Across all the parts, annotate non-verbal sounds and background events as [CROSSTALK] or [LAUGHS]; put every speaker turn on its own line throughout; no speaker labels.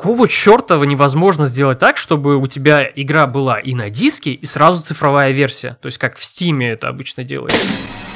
какого черта невозможно сделать так, чтобы у тебя игра была и на диске, и сразу цифровая версия? То есть как в Стиме это обычно делается.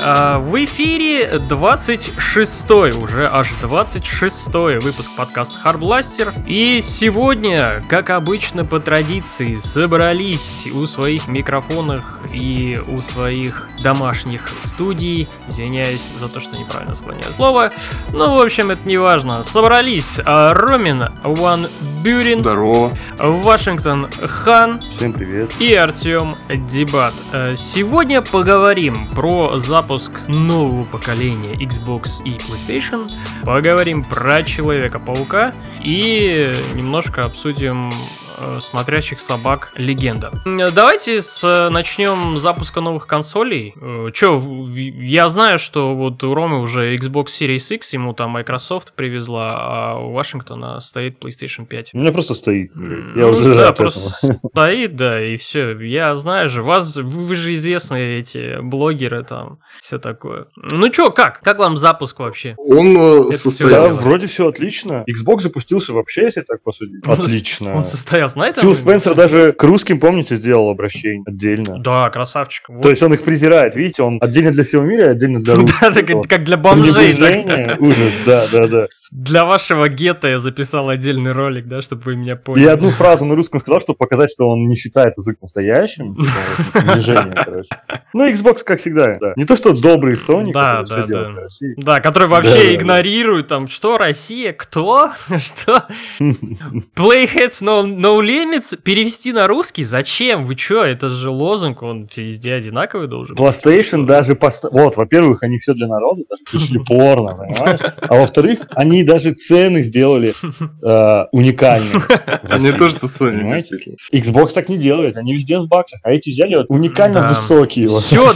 В эфире 26 уже аж 26 выпуск подкаста Hardblaster. И сегодня, как обычно по традиции, собрались у своих микрофонов и у своих домашних студий. Извиняюсь за то, что неправильно склоняю слово. Ну, в общем, это не важно. Собрались а, Ромин Ван Бюрин.
Здорово.
Вашингтон Хан.
Всем привет.
И Артем Дебат. Э, сегодня поговорим про запуск запуск нового поколения Xbox и PlayStation. Поговорим про Человека-паука и немножко обсудим смотрящих собак легенда. Давайте с, э, начнем с запуска новых консолей. Э, Че, я знаю, что вот у Ромы уже Xbox Series X, ему там Microsoft привезла, а у Вашингтона стоит PlayStation 5.
У меня просто стоит.
Я ну, уже да, просто стоит, да, и все. Я знаю же, вас, вы же известные эти блогеры там, все такое. Ну что, как? Как вам запуск вообще?
Он состоялся. Вроде все отлично. Xbox запустился вообще, если так посудить. Отлично.
Он состоялся знает?
Фил Спенсер даже к русским, помните, сделал обращение отдельно.
Да, красавчик.
Вот. То есть он их презирает, видите, он отдельно для всего мира, отдельно для [LAUGHS] русских. Да,
как для бомжей. [LAUGHS]
Ужас, да, да, да.
Для вашего гетто я записал отдельный ролик, да, чтобы вы меня поняли.
Я одну фразу на русском сказал, чтобы показать, что он не считает язык настоящим. Типа, движение, [LAUGHS] короче. Ну, Xbox, как всегда, да. Не то, что добрый Sony,
да, да, да. Да, который вообще игнорирует там, что Россия, кто, что. Playheads no, no limits перевести на русский? Зачем? Вы чё? Это же лозунг, он везде одинаковый должен
быть. PlayStation даже... Вот, во-первых, они все для народа, даже пришли порно, понимаешь? А во-вторых, они даже цены сделали [LAUGHS] э, уникальные.
Не то, что Sony, действительно.
Xbox так не делает, они везде в баксах, а эти взяли вот уникально высокие.
Все,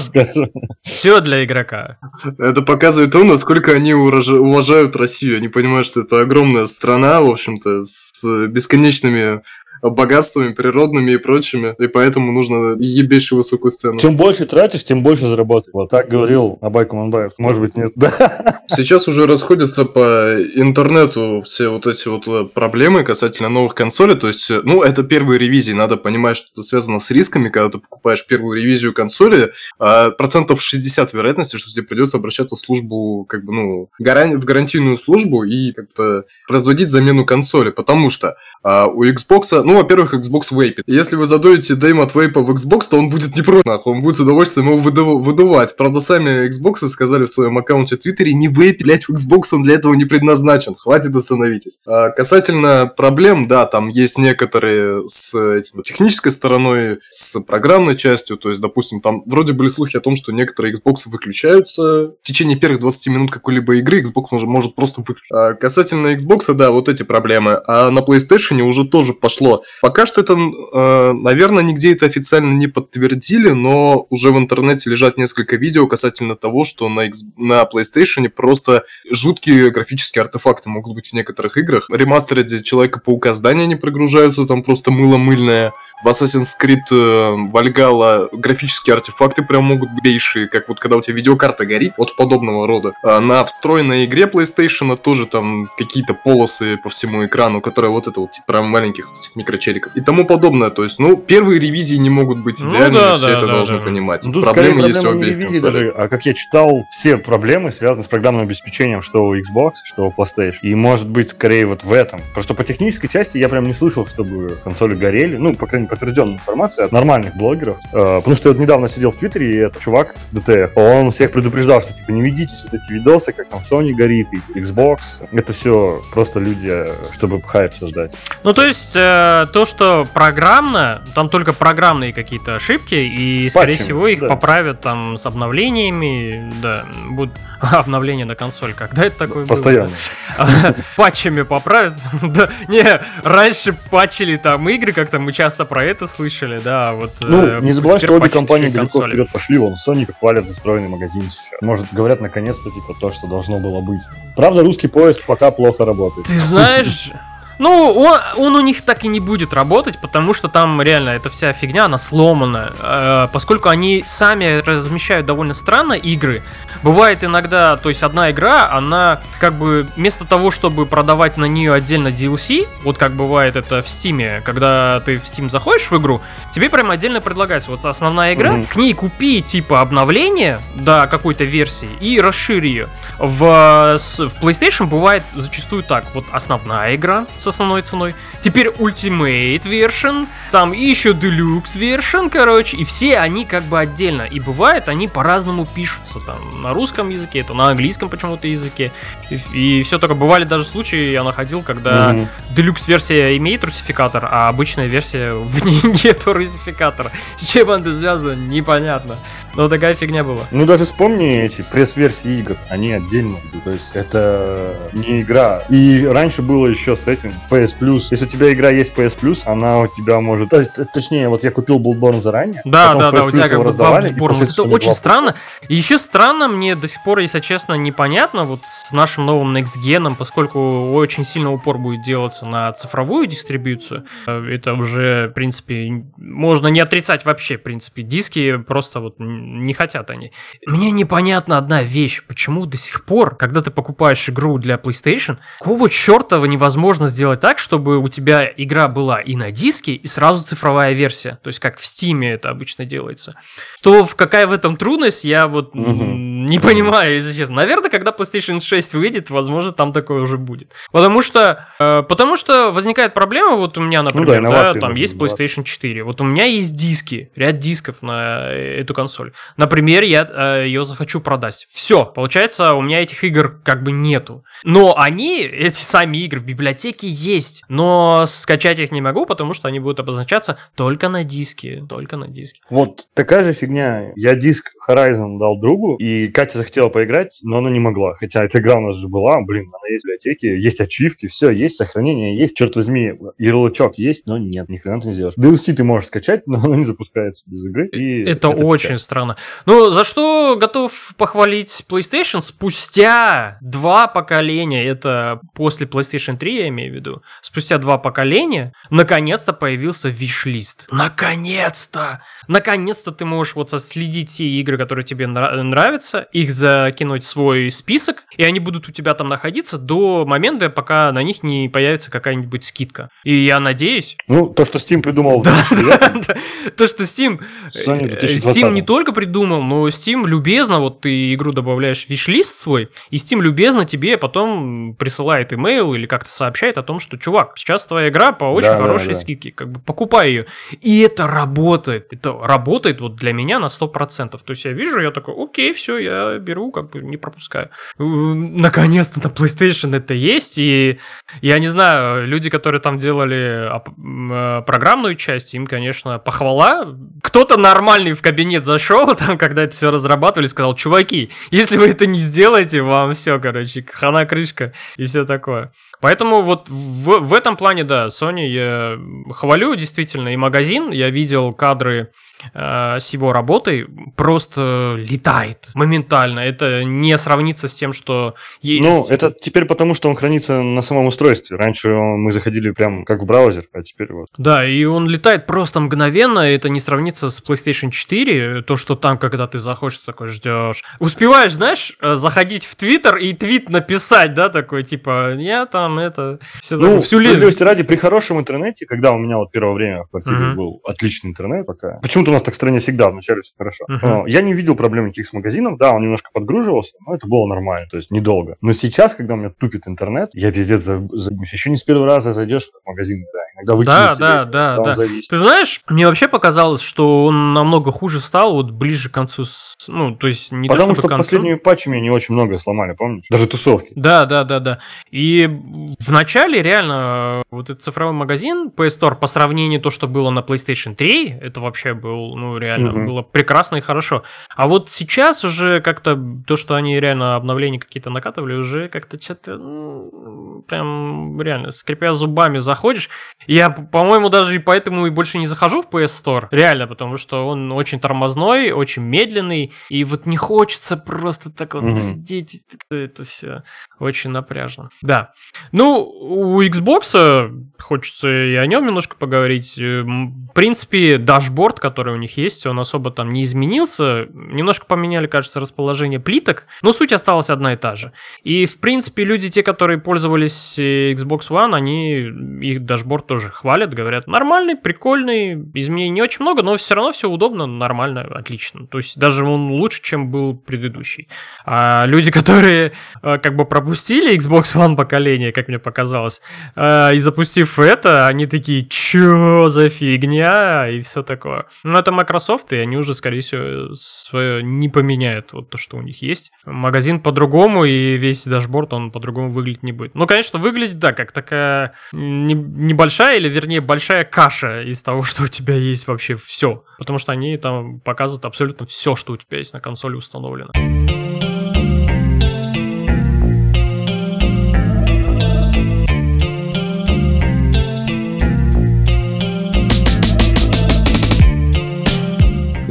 все для игрока.
Это показывает то, насколько они уважают Россию. Они понимают, что это огромная страна, в общем-то, с бесконечными богатствами природными и прочими, и поэтому нужно ебейшую высокую цену.
Чем больше тратишь, тем больше заработаешь. Вот так говорил Абай Куманбаев. Может быть, нет. Да.
Сейчас уже расходятся по интернету все вот эти вот э, проблемы касательно новых консолей. То есть, э, ну, это первые ревизии. Надо понимать, что это связано с рисками, когда ты покупаешь первую ревизию консоли. А процентов 60 вероятности, что тебе придется обращаться в службу, как бы, ну, гаран... в гарантийную службу и как-то производить замену консоли. Потому что а, у Xbox, ну, ну, во-первых, Xbox вейпит. Если вы задуете дейм от вейпа в Xbox, то он будет не против, нахуй, он будет с удовольствием его выду- выдувать. Правда, сами Xbox сказали в своем аккаунте в Твиттере, не вейпить, блять, в Xbox он для этого не предназначен. Хватит, остановитесь. А касательно проблем, да, там есть некоторые с этим, технической стороной, с программной частью, то есть, допустим, там вроде были слухи о том, что некоторые Xbox выключаются в течение первых 20 минут какой-либо игры, Xbox может, может просто выключить. А касательно Xbox, да, вот эти проблемы. А на PlayStation уже тоже пошло Пока что это, э, наверное, нигде это официально не подтвердили, но уже в интернете лежат несколько видео касательно того, что на, X, на PlayStation просто жуткие графические артефакты могут быть в некоторых играх. Ремастеры, где Человека-паука здания не прогружаются, там просто мыло мыльное в Assassin's Creed э, Valhalla графические артефакты прям могут быть бейшие, как вот когда у тебя видеокарта горит, вот подобного рода. А на встроенной игре PlayStation тоже там какие-то полосы по всему экрану, которые вот это вот типа прям маленьких этих микрочериков и тому подобное. То есть, ну, первые ревизии не могут быть идеальными, ну, да, все да, это да, должны да. понимать. Ну,
проблемы есть у обеих ревизии даже, а как я читал, все проблемы связаны с программным обеспечением, что у Xbox, что у PlayStation. И может быть скорее вот в этом. Просто по технической части я прям не слышал, чтобы консоли горели. Ну, по крайней мере, подтвержденная информация от нормальных блогеров. Э, потому что я вот недавно сидел в Твиттере, и этот чувак с DTF, он всех предупреждал, что типа не ведитесь вот эти видосы, как там Sony горит, и Xbox. Это все просто люди, чтобы хайп создать.
Ну, то есть, э, это то, что программно, там только программные какие-то ошибки, и, скорее Патчами, всего, их да. поправят там с обновлениями, да, будут [LAUGHS] обновления на консоль. Когда это такое
Постоянно.
было? [LAUGHS] Патчами поправят? [LAUGHS] Да, не, раньше патчили там игры, как-то мы часто про это слышали, да, вот.
Ну, э, не забывай, что обе компании далеко вперед пошли, вон, Sony хвалят застроенный магазин сейчас. Может, говорят наконец-то, типа, то, что должно было быть. Правда, русский поезд пока плохо работает.
Ты знаешь... Ну, он, он у них так и не будет работать, потому что там реально эта вся фигня, она сломана. Э, поскольку они сами размещают довольно странно игры, Бывает иногда, то есть одна игра, она как бы вместо того, чтобы продавать на нее отдельно DLC, вот как бывает это в Steam, когда ты в Steam заходишь в игру, тебе прям отдельно предлагается вот основная игра, mm-hmm. к ней купи типа обновление до какой-то версии и расшири ее. В, в PlayStation бывает зачастую так, вот основная игра с основной ценой, теперь Ultimate Version, там и еще Deluxe Version, короче, и все они как бы отдельно. И бывает, они по-разному пишутся там на русском языке, это на английском почему-то языке. И, и все только бывали даже случаи, я находил, когда mm-hmm. Deluxe версия имеет русификатор, а обычная версия [LAUGHS] в ней нету русификатора. С чем это связано, непонятно. Но такая фигня была.
Ну даже вспомни эти пресс-версии игр, они отдельно. То есть это не игра. И раньше было еще с этим PS Plus. Если у тебя игра есть PS Plus, она у тебя может... То есть, точнее, вот я купил Bloodborne заранее.
Да, да, да, у тебя как бы два Bloodborne. это очень странно. И еще странно мне до сих пор, если честно, непонятно вот с нашим новым Next Gen, поскольку очень сильно упор будет делаться на цифровую дистрибьюцию. Это уже, в принципе, можно не отрицать вообще, в принципе. Диски просто вот не хотят они. Мне непонятна одна вещь, почему до сих пор, когда ты покупаешь игру для PlayStation, какого чертова невозможно сделать так, чтобы у тебя игра была и на диске, и сразу цифровая версия, то есть как в Steam это обычно делается. То в какая в этом трудность, я вот угу. Не понимаю, если честно. Наверное, когда PlayStation 6 выйдет, возможно, там такое уже будет. Потому что, э, потому что возникает проблема, вот у меня, например, ну да, да, там есть PlayStation 4, вот у меня есть диски, ряд дисков на эту консоль. Например, я э, ее захочу продать. Все, получается, у меня этих игр как бы нету. Но они, эти сами игры в библиотеке есть, но скачать их не могу, потому что они будут обозначаться только на диске, только на диске.
Вот такая же фигня. Я диск Horizon дал другу, и Катя захотела поиграть, но она не могла. Хотя эта игра у нас же была, блин, она есть в библиотеке, есть ачивки, все, есть сохранение, есть, черт возьми, ярлычок есть, но нет, ни хрена ты не сделаешь. DLC ты можешь скачать, [LAUGHS] но оно не запускается без игры.
И это, это очень качать. странно. Ну, за что готов похвалить PlayStation спустя два поколения, это после PlayStation 3, я имею в виду, спустя два поколения, наконец-то появился виш-лист. Наконец-то! Наконец-то ты можешь вот следить те игры, которые тебе нравятся, их закинуть в свой список, и они будут у тебя там находиться до момента, пока на них не появится какая-нибудь скидка. И я надеюсь...
Ну, то, что Steam придумал. [LAUGHS]
То, что Steam... Steam не только придумал, но Steam любезно, вот ты игру добавляешь в виш-лист свой, и Steam любезно тебе потом присылает имейл или как-то сообщает о том, что, чувак, сейчас твоя игра по очень хорошей скидке, как бы покупай ее. И это работает. Это работает вот для меня на 100%. То есть я вижу, я такой, окей, все, я беру, как бы не пропускаю. Наконец-то на PlayStation это есть, и я не знаю, люди, которые там делали э, программную часть, им, конечно, похвала. Кто-то нормальный в кабинет зашел, [LAUGHS] там, когда это все разрабатывали, сказал, чуваки, если вы это не сделаете, вам все, короче, хана крышка и все такое. Поэтому вот в, в этом плане, да, Sony я хвалю действительно и магазин. Я видел кадры э, с его работой, просто летает моментально. Это не сравнится с тем, что есть.
Ну, это теперь потому, что он хранится на самом устройстве. Раньше мы заходили прям как в браузер, а теперь вот.
Да, и он летает просто мгновенно. Это не сравнится с PlayStation 4. То, что там, когда ты заходишь, ты такой ждешь. Успеваешь, знаешь, э, заходить в Твиттер и твит написать, да, такой, типа, я там это...
Все ну, всю справедливости ради, при хорошем интернете, когда у меня вот первое время в квартире uh-huh. был отличный интернет пока, почему-то у нас так в стране всегда вначале все хорошо. Uh-huh. Я не видел проблем никаких с магазином, да, он немножко подгруживался, но это было нормально, то есть недолго. Но сейчас, когда у меня тупит интернет, я пиздец забусь. Еще не с первого раза зайдешь в этот магазин, да, иногда
Да, да, да, да. Ты знаешь, мне вообще показалось, что он намного хуже стал вот ближе к концу, ну, то есть не
Потому
то,
что
концу...
последними патчами они очень многое сломали, помнишь? Даже тусовки.
Да, да, да, да. И в начале реально вот этот цифровой магазин PS Store по сравнению то, что было на PlayStation 3, это вообще был, ну, реально угу. было прекрасно и хорошо. А вот сейчас уже как-то то, что они реально обновления какие-то накатывали, уже как-то что-то ну, прям реально скрипя зубами заходишь. Я, по-моему, даже и поэтому и больше не захожу в PS Store. Реально, потому что он очень тормозной, очень медленный, и вот не хочется просто так вот угу. сидеть. Это все очень напряжно. Да. Ну, у Xbox хочется и о нем немножко поговорить. В принципе, дашборд, который у них есть, он особо там не изменился. Немножко поменяли, кажется, расположение плиток, но суть осталась одна и та же. И, в принципе, люди, те, которые пользовались э, Xbox One, они их дашборд тоже хвалят, говорят, нормальный, прикольный, изменений не очень много, но все равно все удобно, нормально, отлично. То есть даже он лучше, чем был предыдущий. А люди, [LAUGHS] которые э, как бы пропустили Xbox One поколение, как мне показалось, э, и запустив это, они такие, чё за фигня, и все такое. Но это Microsoft, и они уже, скорее всего, свое не поменяют, вот то, что у них есть. Магазин по-другому, и весь дашборд, он по-другому выглядеть не будет. Ну, конечно, выглядит, да, как такая небольшая, или вернее, большая каша из того, [LAUGHS] что у тебя есть вообще все. Потому что они там показывают абсолютно все, что у тебя есть на консоли установлено.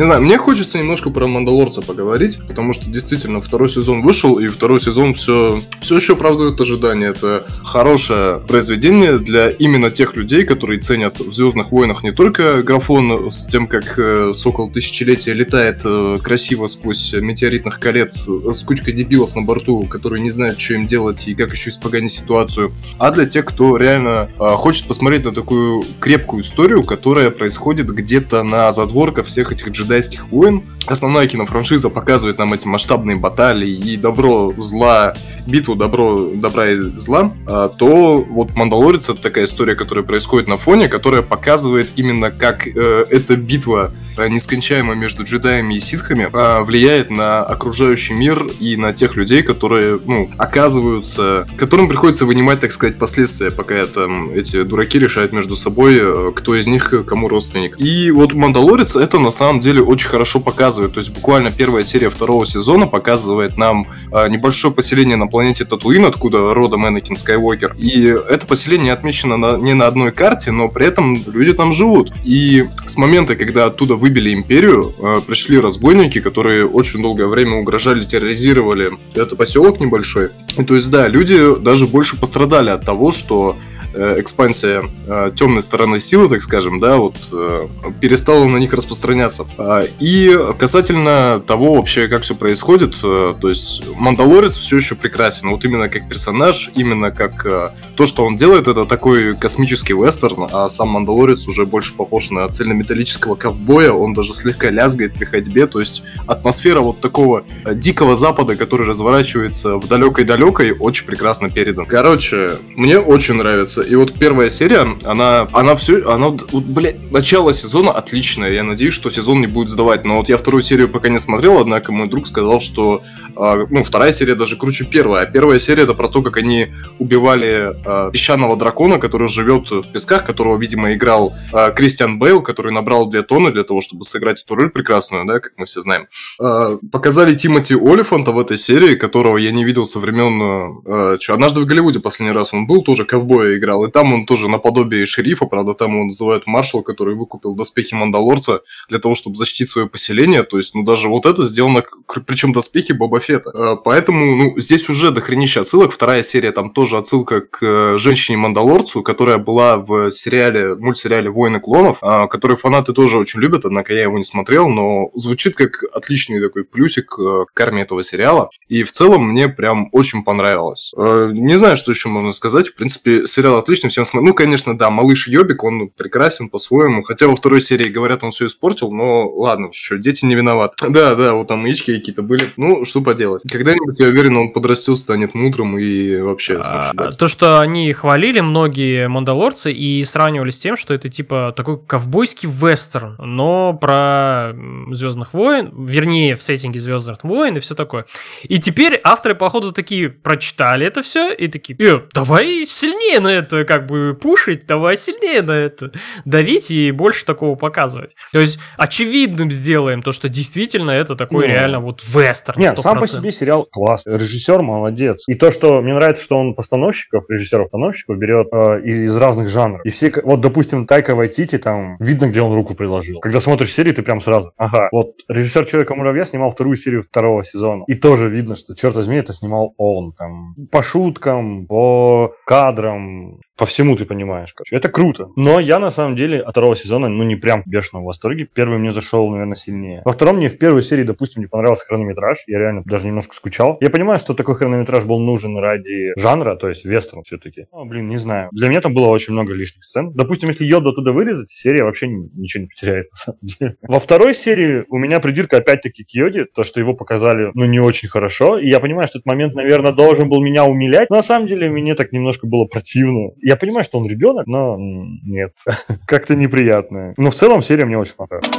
Не знаю, мне хочется немножко про Мандалорца поговорить, потому что действительно второй сезон вышел, и второй сезон все, все еще оправдывает ожидания. Это хорошее произведение для именно тех людей, которые ценят в Звездных войнах не только графон с тем, как э, Сокол Тысячелетия летает э, красиво сквозь метеоритных колец э, с кучкой дебилов на борту, которые не знают, что им делать и как еще испоганить ситуацию, а для тех, кто реально хочет посмотреть на такую крепкую историю, которая происходит где-то на задворках всех этих джедайских войн. Основная кинофраншиза показывает нам эти масштабные баталии и добро, зла, битву добро, добра и зла, а, то вот Мандалорец это такая история, которая происходит на фоне, которая показывает именно как э, эта битва Э, нескончаемая между джедаями и ситхами а, влияет на окружающий мир и на тех людей, которые, ну, оказываются, которым приходится вынимать, так сказать, последствия, пока там эти дураки решают между собой, э, кто из них кому родственник. И вот Мандалорец это на самом деле очень хорошо показывает. То есть буквально первая серия второго сезона показывает нам а, небольшое поселение на планете Татуин, откуда родом Энакин Скайуокер. И это поселение отмечено на, не на одной карте, но при этом люди там живут. И с момента, когда оттуда выбили империю, э, пришли разбойники, которые очень долгое время угрожали, терроризировали этот поселок небольшой. И то есть, да, люди даже больше пострадали от того, что экспансия э, темной стороны силы, так скажем, да, вот э, перестала на них распространяться. А, и касательно того вообще, как все происходит, то есть Мандалорец все еще прекрасен, вот именно как персонаж, именно как то, что он делает, это такой космический вестерн, а сам Мандалорец уже больше похож на цельнометаллического ковбоя, он даже слегка лязгает при ходьбе, то есть атмосфера вот такого дикого запада, который разворачивается в далекой-далекой, очень прекрасно передан. Короче, мне очень нравится и вот первая серия, она, она все, она, вот, блядь, начало сезона отличное. Я надеюсь, что сезон не будет сдавать. Но вот я вторую серию пока не смотрел, однако мой друг сказал, что, э, ну, вторая серия даже круче первой. А первая серия это про то, как они убивали э, песчаного дракона, который живет в песках, которого, видимо, играл э, Кристиан Бейл, который набрал две тонны для того, чтобы сыграть эту роль прекрасную, да, как мы все знаем. Э, показали Тимати Олифанта в этой серии, которого я не видел со времен... Э, что, однажды в Голливуде последний раз он был, тоже ковбоя играл играл. И там он тоже наподобие шерифа, правда, там его называют маршал, который выкупил доспехи Мандалорца для того, чтобы защитить свое поселение. То есть, ну, даже вот это сделано, причем доспехи Боба Фета. А, поэтому, ну, здесь уже дохренища отсылок. Вторая серия, там тоже отсылка к э, женщине-мандалорцу, которая была в сериале, мультсериале «Войны клонов», а, который фанаты тоже очень любят, однако я его не смотрел, но звучит как отличный такой плюсик э, к армии этого сериала. И в целом мне прям очень понравилось. Э, не знаю, что еще можно сказать. В принципе, сериал отлично, всем смотрим. Ну, конечно, да, малыш Йобик, он прекрасен по-своему. Хотя во второй серии, говорят, он все испортил, но ладно, что, дети не виноваты. [LAUGHS] Да, да, вот там яички какие-то были. Ну, что поделать. Когда-нибудь, я уверен, он подрастет, станет мудрым и вообще...
А, то, что они хвалили многие мандалорцы и сравнивали с тем, что это типа такой ковбойский вестерн, но про Звездных войн, вернее, в сеттинге Звездных войн и все такое. И теперь авторы, походу, такие прочитали это все и такие, э, давай сильнее на это как бы пушить, давай сильнее на это давить и больше такого показывать. То есть очевидным сделаем то, что действительно это такой ну, реально вот вестерн.
Нет, 100%. сам по себе сериал класс. Режиссер молодец. И то, что мне нравится, что он постановщиков, режиссеров-постановщиков берет э, из, из разных жанров. И все, вот, допустим, Тайка Вайтити, там видно, где он руку приложил. Когда смотришь серию, ты прям сразу, ага, вот режиссер Человека-муравья снимал вторую серию второго сезона. И тоже видно, что, черт возьми, это снимал он. Там, по шуткам, по кадрам, по всему ты понимаешь, короче. Это круто. Но я, на самом деле, от второго сезона, ну, не прям бешено в восторге. Первый мне зашел, наверное, сильнее. Во втором мне в первой серии, допустим, не понравился хронометраж. Я реально даже немножко скучал. Я понимаю, что такой хронометраж был нужен ради жанра, то есть вестерн все-таки. Ну, блин, не знаю. Для меня там было очень много лишних сцен. Допустим, если Йоду оттуда вырезать, серия вообще ничего не потеряет, [LAUGHS] на самом деле. Во второй серии у меня придирка опять-таки к Йоде, то, что его показали, ну, не очень хорошо. И я понимаю, что этот момент, наверное, должен был меня умилять. Но на самом деле мне так немножко было противно. Я понимаю, что он ребенок, но нет, [LAUGHS] как-то неприятно. Но в целом серия мне очень понравилась.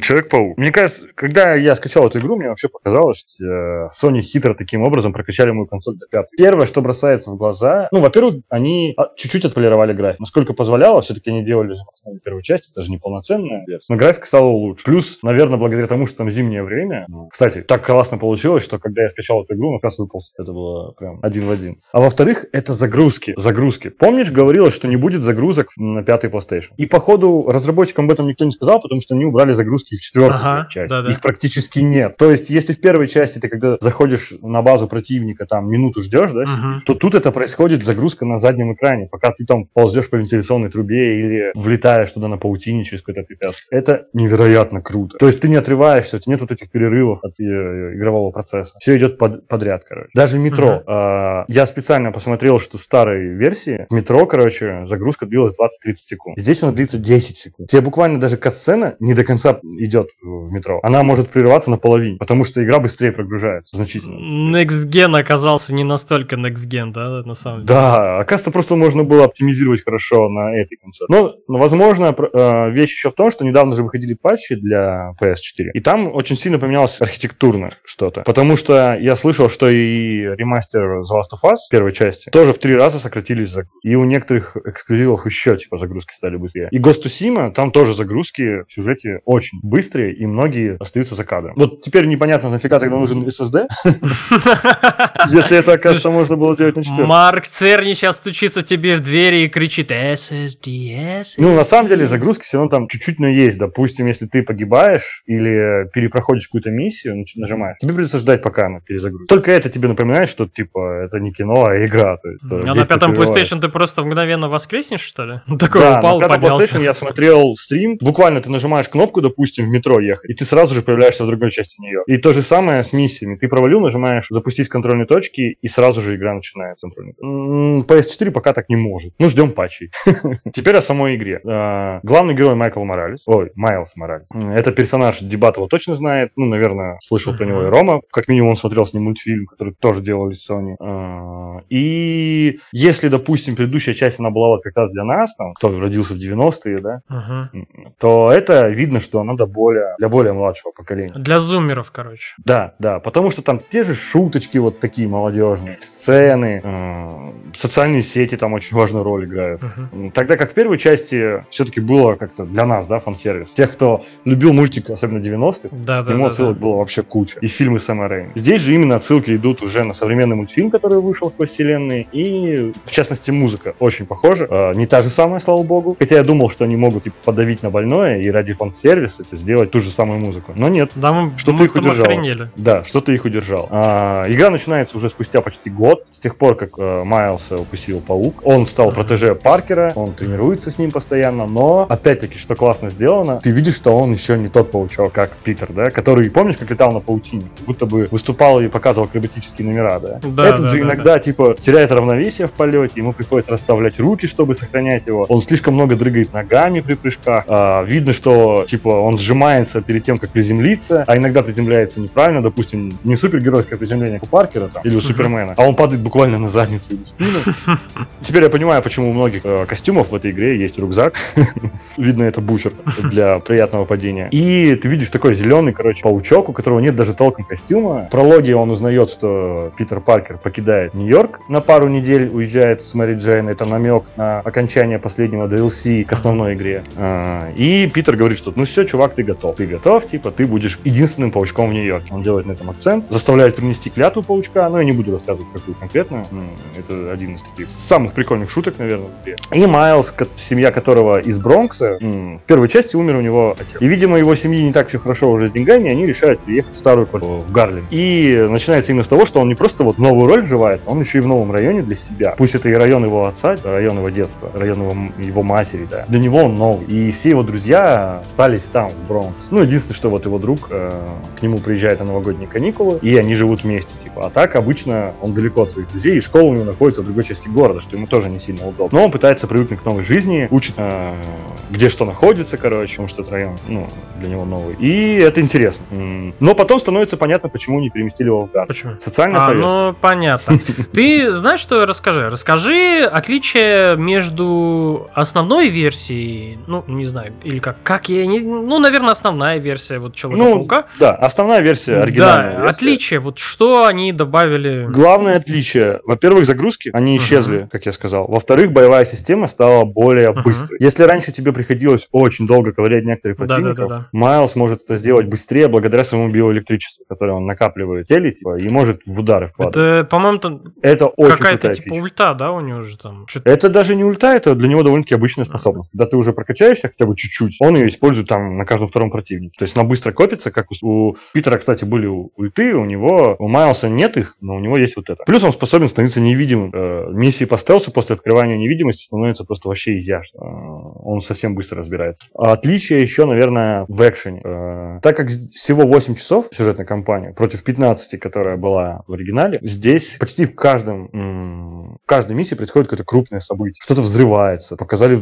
Человек-паук. Мне кажется, когда я скачал эту игру, мне вообще показалось, что э, Sony хитро таким образом прокачали мою консоль до пятой. Первое, что бросается в глаза, ну, во-первых, они а, чуть-чуть отполировали график. Насколько позволяло, все-таки они делали же на первой части, это же не полноценная версия. Но график стал лучше. Плюс, наверное, благодаря тому, что там зимнее время. Кстати, так классно получилось, что когда я скачал эту игру, он как раз выполз. Это было прям один в один. А во-вторых, это загрузки. Загрузки. Помнишь, говорилось, что не будет загрузок на пятый PlayStation? И, походу, разработчикам об этом никто не сказал, потому что они убрали загрузки в четвертую ага, часть. Да, да. Их практически нет. То есть, если в первой части ты когда заходишь на базу противника, там минуту ждешь, да, угу. то тут это происходит загрузка на заднем экране, пока ты там ползешь по вентиляционной трубе или влетаешь туда на паутине через какое-то препятствие. Это невероятно круто. То есть ты не отрываешься, у тебя нет вот этих перерывов от э, игрового процесса. Все идет под, подряд, короче. Даже метро. Угу. Э, я специально посмотрел, что в старой версии метро, короче, загрузка длилась 20-30 секунд. Здесь она длится 10 секунд. Тебе буквально даже катсцена не до конца идет в метро, она может прерываться наполовине, потому что игра быстрее прогружается значительно.
Next Gen оказался не настолько Next Gen, да, на самом
деле? Да, оказывается, просто можно было оптимизировать хорошо на этой консоли. Но, но возможно, э, вещь еще в том, что недавно же выходили патчи для PS4, и там очень сильно поменялось архитектурно что-то, потому что я слышал, что и ремастер The Last of Us первой части тоже в три раза сократились загрузки. И у некоторых эксклюзивов еще, типа, загрузки стали быстрее. И Ghost of Tsushima, там тоже загрузки в сюжете очень быстрые, и многие остаются за кадром. Вот теперь непонятно, нафига тогда нужен SSD, [LAUGHS] если это, оказывается, можно было сделать на 4.
Марк Церни сейчас стучится тебе в двери и кричит SSD, SSD.
Ну, на самом деле, загрузки все равно там чуть-чуть, но есть. Допустим, если ты погибаешь или перепроходишь какую-то миссию, нажимаешь, тебе придется ждать, пока она перезагрузится. Только это тебе напоминает, что, типа, это не кино, а игра. То есть,
а на пятом PlayStation ты просто мгновенно воскреснешь, что ли? [LAUGHS] Такой да, упал, на пятом
PlayStation я смотрел стрим, буквально ты нажимаешь кнопку, допустим, в метро ехать, и ты сразу же появляешься в другой части нее. И то же самое с миссиями. Ты провалил, нажимаешь запустить контрольные точки, и сразу же игра начинается. PS4 пока так не может. Ну, ждем патчей. [LAUGHS] Теперь о самой игре. А, главный герой Майкл Моралес. Ой, Майлз Моралес. Это персонаж Дебатова точно знает. Ну, наверное, слышал про него и Рома. Как минимум, он смотрел с ним мультфильм, который тоже делали Sony. А, и если, допустим, предыдущая часть, она была вот как раз для нас, там, кто родился в 90-е, да, то это видно, что она более, для более младшего поколения.
Для зумеров, короче.
Да, да, потому что там те же шуточки вот такие молодежные, сцены, э, социальные сети там очень важную роль играют. Uh-huh. Тогда как в первой части все-таки было как-то для нас, да, фан-сервис. Тех, кто любил мультик, особенно 90-х, да, да, ему да, отсылок да. было вообще куча. И фильмы Сэма Рэйми. Здесь же именно отсылки идут уже на современный мультфильм, который вышел сквозь вселенной, и, в частности, музыка очень похожа. Э, не та же самая, слава богу. Хотя я думал, что они могут типа, подавить на больное, и ради фан-сервиса получится сделать ту же самую музыку. Но нет.
Да, мы,
что
мы
их удержал.
Охренели.
Да, что ты их удержал. А, игра начинается уже спустя почти год, с тех пор, как э, Майлса упустил паук. Он стал протеже Паркера, он тренируется с ним постоянно, но, опять-таки, что классно сделано, ты видишь, что он еще не тот паучок, как Питер, да, который, помнишь, как летал на паутине, будто бы выступал и показывал акробатические номера, да.
Да,
Этот
да,
же
да,
иногда, да. типа, теряет равновесие в полете, ему приходится расставлять руки, чтобы сохранять его. Он слишком много дрыгает ногами при прыжках. А, видно, что, типа, он сжимается перед тем, как приземлиться, а иногда приземляется неправильно, допустим, не супергеройское приземление, как у Паркера там, или у Супермена, а он падает буквально на задницу или спину. [LAUGHS] Теперь я понимаю, почему у многих э, костюмов в этой игре есть рюкзак. [LAUGHS] Видно, это бучер для приятного падения. И ты видишь такой зеленый, короче, паучок, у которого нет даже толком костюма. В прологе он узнает, что Питер Паркер покидает Нью-Йорк на пару недель, уезжает с Мэри Джейн. Это намек на окончание последнего DLC к основной игре. А, И Питер говорит, что ну все, чувак, ты готов. Ты готов, типа, ты будешь единственным паучком в Нью-Йорке. Он делает на этом акцент, заставляет принести клятву паучка, но я не буду рассказывать, какую конкретно. Ну, Это один из таких самых прикольных шуток, наверное. И Майлз, семья которого из Бронкса, в первой части умер у него отец. И, видимо, его семьи не так все хорошо уже с деньгами, они решают переехать в старую квартиру в Гарлем. И начинается именно с того, что он не просто вот новую роль вживается, он еще и в новом районе для себя. Пусть это и район его отца, район его детства, район его, его матери, да. Для него он новый. И все его друзья остались там, в Бронкс. Ну, единственное, что вот его друг э, к нему приезжает на новогодние каникулы, и они живут вместе, типа. А так обычно он далеко от своих друзей, и школа у него находится в другой части города, что ему тоже не сильно удобно. Но он пытается привыкнуть к новой жизни, учит, э, где что находится, короче, потому что этот район, ну, для него новый. И это интересно. Но потом становится понятно, почему не переместили его в Гард.
Почему?
Социальная
А, ну понятно. [LAUGHS] Ты знаешь, что расскажи? Расскажи отличие между основной версией, ну, не знаю, или как, как я не, ну, наверное, основная версия вот
Ну,
Человека-паука.
да, основная версия, оригинальная
Да,
версия.
отличие, вот что они добавили.
Главное отличие, во-первых, загрузки, они исчезли, как я сказал. Во-вторых, боевая система стала более
Мгм.
быстрой. Если раньше тебе приходилось очень долго ковырять некоторых противников. Майлз может это сделать быстрее благодаря своему биоэлектричеству, которое он накапливает теле, типа, и может в удары вкладывать.
Это, по-моему, там
Это, очень
какая-то типа
фича.
ульта, да, у него же там. Чё-то-
Это даже не ульта, это для него довольно-таки обычная способность. Когда ты уже прокачаешься хотя бы чуть-чуть, он ее использует там на каждом втором противнике. То есть она быстро копится, как у, у Питера, кстати, были ульты, у него, у Майлса нет их, но у него есть вот это. Плюс он способен становиться невидимым. Э, миссии по стелсу после открывания невидимости становятся просто вообще изящно. Э, он совсем быстро разбирается. А отличие еще, наверное, в экшене. Э, так как всего 8 часов сюжетная кампания против 15, которая была в оригинале, здесь почти в каждом в каждой миссии происходит какое-то крупное событие. Что-то взрывается. Показали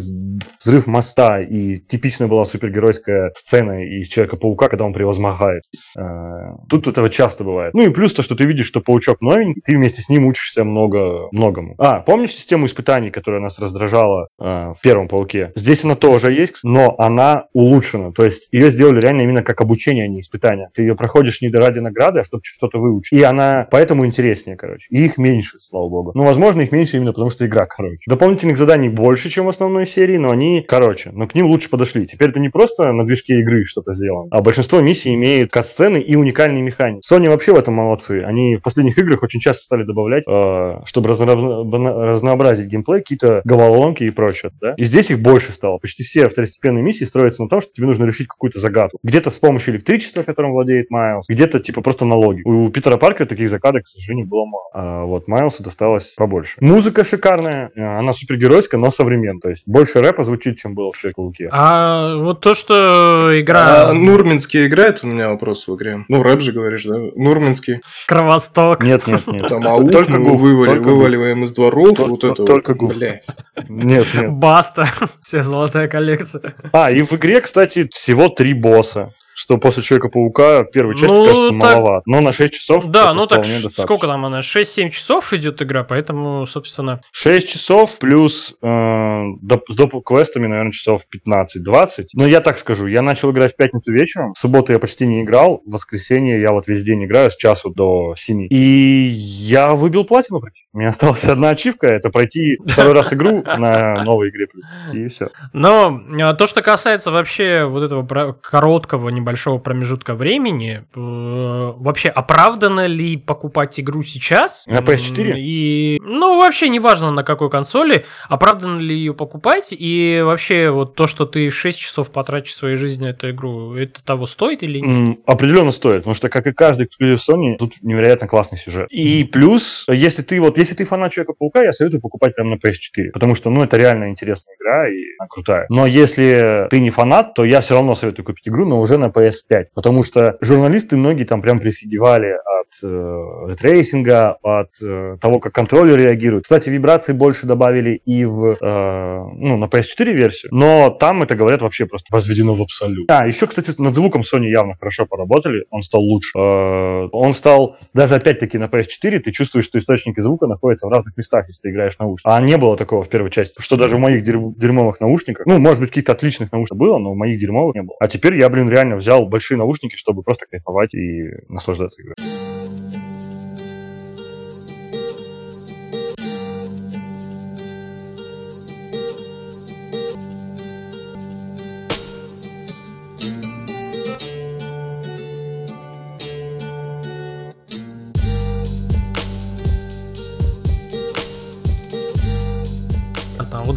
взрыв моста, и типичная была супергеройская сцена из Человека-паука, когда он превозмогает. Э, Тут этого часто бывает. Ну и плюс то, что ты видишь, что паучок новенький, ты вместе с ним учишься много, многому. А, помнишь систему испытаний, которая нас раздражала э, в первом пауке? Здесь она тоже есть, но она улучшена. То есть ее сделали реально именно как обучение, а не испытание. Ты ее проходишь не ради награды, а чтобы что-то выучить. И она поэтому интереснее, короче. И их меньше, слава богу. Ну, возможно, их меньше именно потому, что игра короче. Дополнительных заданий больше, чем в основной серии, но они короче. Но к ним лучше подошли. Теперь это не просто на движке игры что-то сделано, а большинство миссий имеет кат-сцены и уникальные механики. Sony вообще в этом молодцы. Они в последних играх очень часто стали добавлять, э, чтобы разно- разнообразить геймплей, какие-то головоломки и прочее. Да? И здесь их больше стало. Почти все второстепенные миссии строятся на том, что тебе нужно решить какую-то загадку. Где-то с помощью электричества, которым владеет Майлз, где-то типа просто на логику. У Питера Паркера таких загадок, к сожалению, было мало. А вот Майлсу досталось побольше. Музыка шикарная, э, она супергеройская, но современная. То есть больше рэпа звучит, чем было в Человеке-пауке.
А вот то, что игра
А Нурминский играет? У меня вопрос в игре. Ну, рэп же говоришь, да? Нурминский.
Кровосток.
Нет, нет, нет.
Там ауф,
Только гуф,
вывали- вываливаем из дворов. Вот это
только.
Бля.
Нет, нет.
Баста. [LAUGHS] Вся золотая коллекция.
А, и в игре, кстати, всего три босса. Что после Человека-паука первой части
Ну,
кажется
так-
маловато. Но на 6 часов
Да, ну так
достаточно.
сколько там она? 6-7 часов идет игра, поэтому, собственно...
6 часов плюс э, доп- с доп-квестами, наверное, часов 15-20. Но я так скажу, я начал играть в пятницу вечером, в субботу я почти не играл, в воскресенье я вот весь день играю с часу до 7. И я выбил платину. У меня осталась [LAUGHS] одна ачивка, это пройти второй раз игру на новой игре. И все.
Но а, то, что касается вообще вот этого короткого, большого промежутка времени, э, вообще оправдано ли покупать игру сейчас?
На PS4?
И, ну, вообще неважно на какой консоли, оправдано ли ее покупать, и вообще вот то, что ты 6 часов потратишь своей жизни на эту игру, это того стоит или нет?
Определенно стоит, потому что, как и каждый эксклюзив Sony, тут невероятно классный сюжет. И плюс, если ты вот, если ты фанат Человека-паука, я советую покупать прямо на PS4, потому что, ну, это реально интересная игра и она крутая. Но если ты не фанат, то я все равно советую купить игру, но уже на PS5, потому что журналисты многие там прям прифигевали от э, ray tracing а, от э, того, как контроллер реагирует. Кстати, вибрации больше добавили и в, э, ну, на PS4 версию, но там это, говорят, вообще просто возведено в абсолют. А, еще, кстати, над звуком Sony явно хорошо поработали, он стал лучше. Он стал, даже опять-таки на PS4 ты чувствуешь, что источники звука находятся в разных местах, если ты играешь наушниках. А не было такого в первой части, что даже в моих дерьмовых наушниках, ну, может быть, каких-то отличных наушниках было, но в моих дерьмовых не было. А теперь я, блин, реально взял большие наушники, чтобы просто кайфовать и наслаждаться игрой.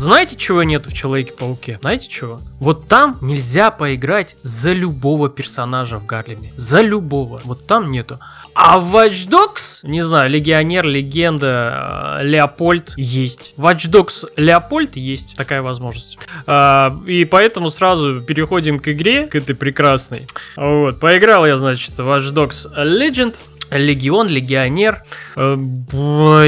Знаете, чего нет в Человеке-пауке? Знаете чего? Вот там нельзя поиграть за любого персонажа в Гарлеме. За любого. Вот там нету. А в Watch Dogs, не знаю, Легионер, Легенда, э, Леопольд есть. Watch Dogs Леопольд есть такая возможность. А, и поэтому сразу переходим к игре, к этой прекрасной. Вот, поиграл я, значит, Watch Dogs Legend. Легион, Легионер. Э,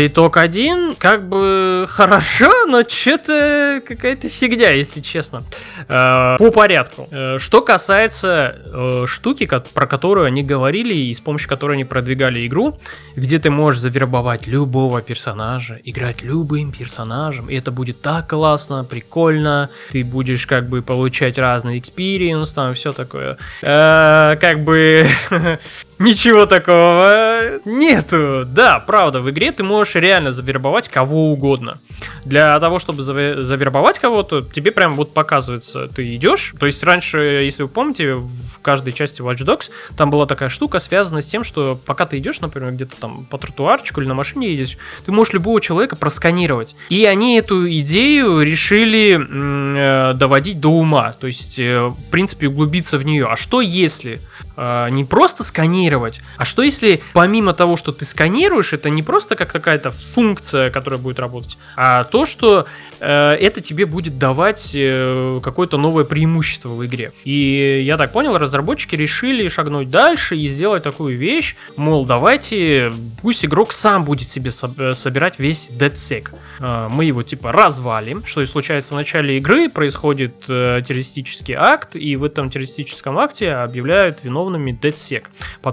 итог один, как бы хорошо, но что-то какая-то фигня, если честно. Э, по порядку. Э, что касается штуки, про которую они говорили и с помощью которой они продвигали игру, где ты можешь завербовать любого персонажа, играть любым персонажем, и это будет так классно, прикольно, ты будешь как бы получать разный experience, там все такое. Как бы [LAUGHS] ничего такого нету. Да, правда, в игре ты можешь реально завербовать кого угодно. Для того, чтобы завербовать кого-то, тебе прям вот показывается, ты идешь. То есть раньше, если вы помните, в каждой части Watch Dogs там была такая штука, связанная с тем, что пока ты идешь, например, где-то там по тротуарчику или на машине едешь, ты можешь любого человека просканировать. И они эту идею решили э, доводить до ума. То есть, э, в принципе, углубиться в нее. А что если э, не просто сканировать, а что если помимо того, что ты сканируешь, это не просто как какая-то функция, которая будет работать, а то, что э, это тебе будет давать э, какое-то новое преимущество в игре. И я так понял, разработчики решили шагнуть дальше и сделать такую вещь, мол, давайте, пусть игрок сам будет себе со- собирать весь DeadSec. Э, мы его типа развалим, что и случается в начале игры, происходит э, террористический акт, и в этом террористическом акте объявляют виновными DeadSec,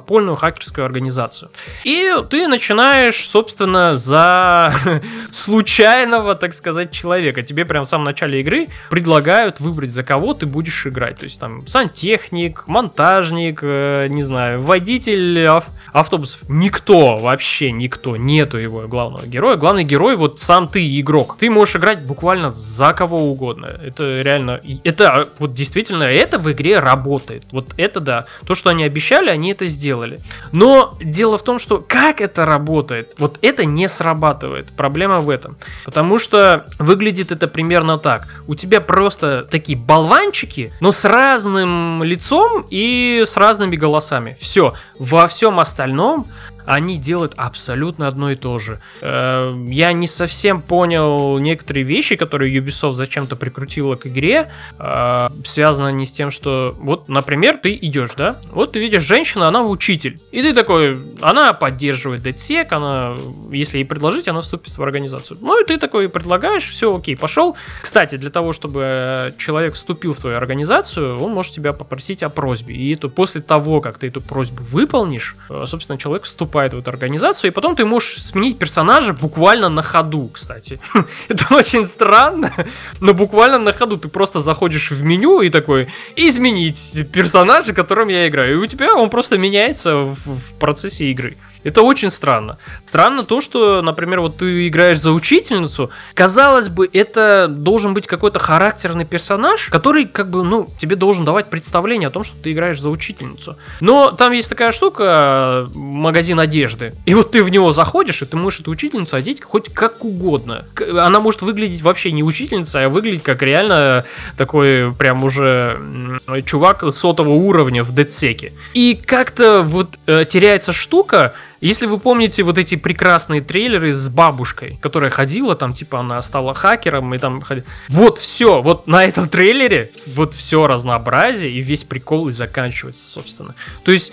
подпольную хакерскую организацию. И ты начинаешь, собственно, за [LAUGHS] случайного, так сказать, человека. Тебе прям в самом начале игры предлагают выбрать, за кого ты будешь играть. То есть там сантехник, монтажник, э, не знаю, водитель ав- автобусов. Никто, вообще никто, нету его главного героя. Главный герой вот сам ты, игрок. Ты можешь играть буквально за кого угодно. Это реально, это вот действительно, это в игре работает. Вот это да. То, что они обещали, они это сделали. Но дело в том, что как это работает, вот это не срабатывает. Проблема в этом. Потому что выглядит это примерно так. У тебя просто такие болванчики, но с разным лицом и с разными голосами. Все. Во всем остальном они делают абсолютно одно и то же. Э, я не совсем понял некоторые вещи, которые Ubisoft зачем-то прикрутила к игре, э, связано не с тем, что вот, например, ты идешь, да, вот ты видишь женщину, она учитель, и ты такой, она поддерживает DedSec, она, если ей предложить, она вступит в организацию. Ну и ты такой предлагаешь, все, окей, пошел. Кстати, для того, чтобы человек вступил в твою организацию, он может тебя попросить о просьбе, и это после того, как ты эту просьбу выполнишь, э, собственно, человек вступает вступает в эту организацию, и потом ты можешь сменить персонажа буквально на ходу, кстати. [LAUGHS] Это очень странно, но буквально на ходу ты просто заходишь в меню и такой, изменить персонажа, которым я играю. И у тебя он просто меняется в, в процессе игры. Это очень странно. Странно то, что, например, вот ты играешь за учительницу, казалось бы, это должен быть какой-то характерный персонаж, который, как бы, ну, тебе должен давать представление о том, что ты играешь за учительницу. Но там есть такая штука, магазин одежды, и вот ты в него заходишь, и ты можешь эту учительницу одеть хоть как угодно. Она может выглядеть вообще не учительница, а выглядеть как реально такой прям уже чувак сотого уровня в дедсеке. И как-то вот э, теряется штука, если вы помните вот эти прекрасные трейлеры с бабушкой, которая ходила, там, типа, она стала хакером, и там ходила. Вот все, вот на этом трейлере вот все разнообразие и весь прикол и заканчивается, собственно. То есть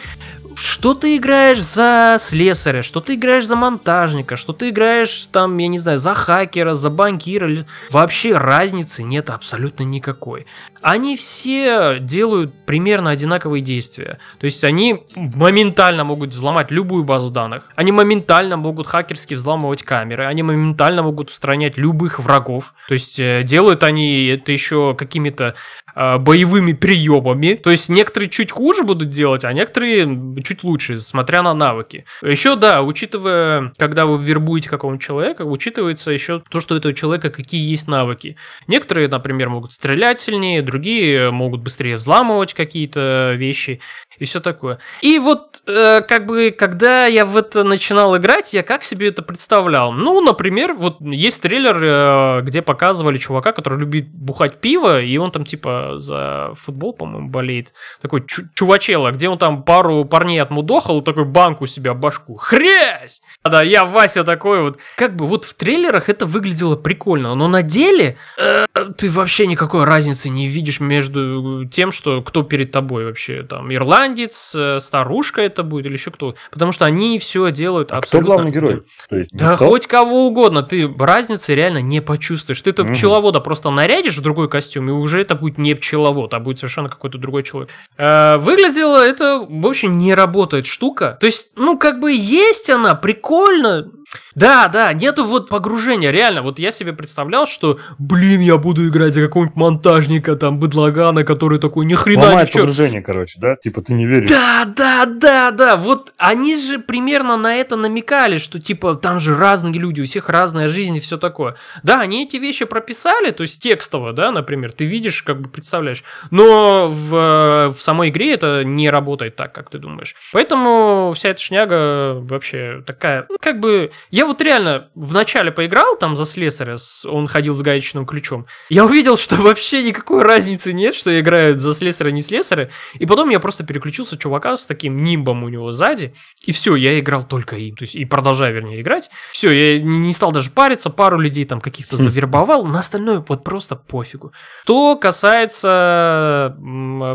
что ты играешь за слесаря, что ты играешь за монтажника, что ты играешь там, я не знаю, за хакера, за банкира. Вообще разницы нет абсолютно никакой. Они все делают примерно одинаковые действия. То есть они моментально могут взломать любую базу данных. Они моментально могут хакерски взламывать камеры. Они моментально могут устранять любых врагов. То есть э, делают они это еще какими-то э, боевыми приемами. То есть некоторые чуть хуже будут делать, а некоторые чуть лучше, смотря на навыки. Еще, да, учитывая, когда вы вербуете какого-нибудь человека, учитывается еще то, что у этого человека какие есть навыки. Некоторые, например, могут стрелять сильнее, другие могут быстрее взламывать какие-то вещи и все такое. И вот, э, как бы, когда я в это начинал играть, я как себе это представлял? Ну, например, вот есть трейлер, э, где показывали чувака, который любит бухать пиво, и он там, типа, за футбол, по-моему, болеет. Такой чу- чувачела, где он там пару парней отмудохал, такой банк у себя башку. Хрясь! Да, я Вася такой вот. Как бы вот в трейлерах это выглядело прикольно, но на деле э, ты вообще никакой разницы не видишь между тем, что кто перед тобой вообще, там, Ирландия, ирландец, э, старушка это будет или еще кто. Потому что они все делают
а
абсолютно...
Кто главный герой?
То есть, да никто? хоть кого угодно, ты разницы реально не почувствуешь. Ты этого угу. пчеловода просто нарядишь в другой костюм, и уже это будет не пчеловод, а будет совершенно какой-то другой человек. Э, выглядело это, в общем, не работает штука. То есть, ну, как бы есть она, прикольно, да, да, нету вот погружения, реально. Вот я себе представлял, что, блин, я буду играть за какого-нибудь монтажника, там, быдлагана, который такой, ни хрена
Ломает ничего. погружение, короче, да? Типа ты не веришь.
Да, да, да, да. Вот они же примерно на это намекали, что, типа, там же разные люди, у всех разная жизнь и все такое. Да, они эти вещи прописали, то есть текстово, да, например, ты видишь, как бы представляешь. Но в, в самой игре это не работает так, как ты думаешь. Поэтому вся эта шняга вообще такая, ну, как бы я вот реально вначале поиграл там за слесаря, он ходил с гаечным ключом. Я увидел, что вообще никакой разницы нет, что я играю за слесаря, не слесаря. И потом я просто переключился чувака с таким нимбом у него сзади. И все, я играл только им. То есть и продолжаю, вернее, играть. Все, я не стал даже париться, пару людей там каких-то завербовал. На остальное вот просто пофигу. Что касается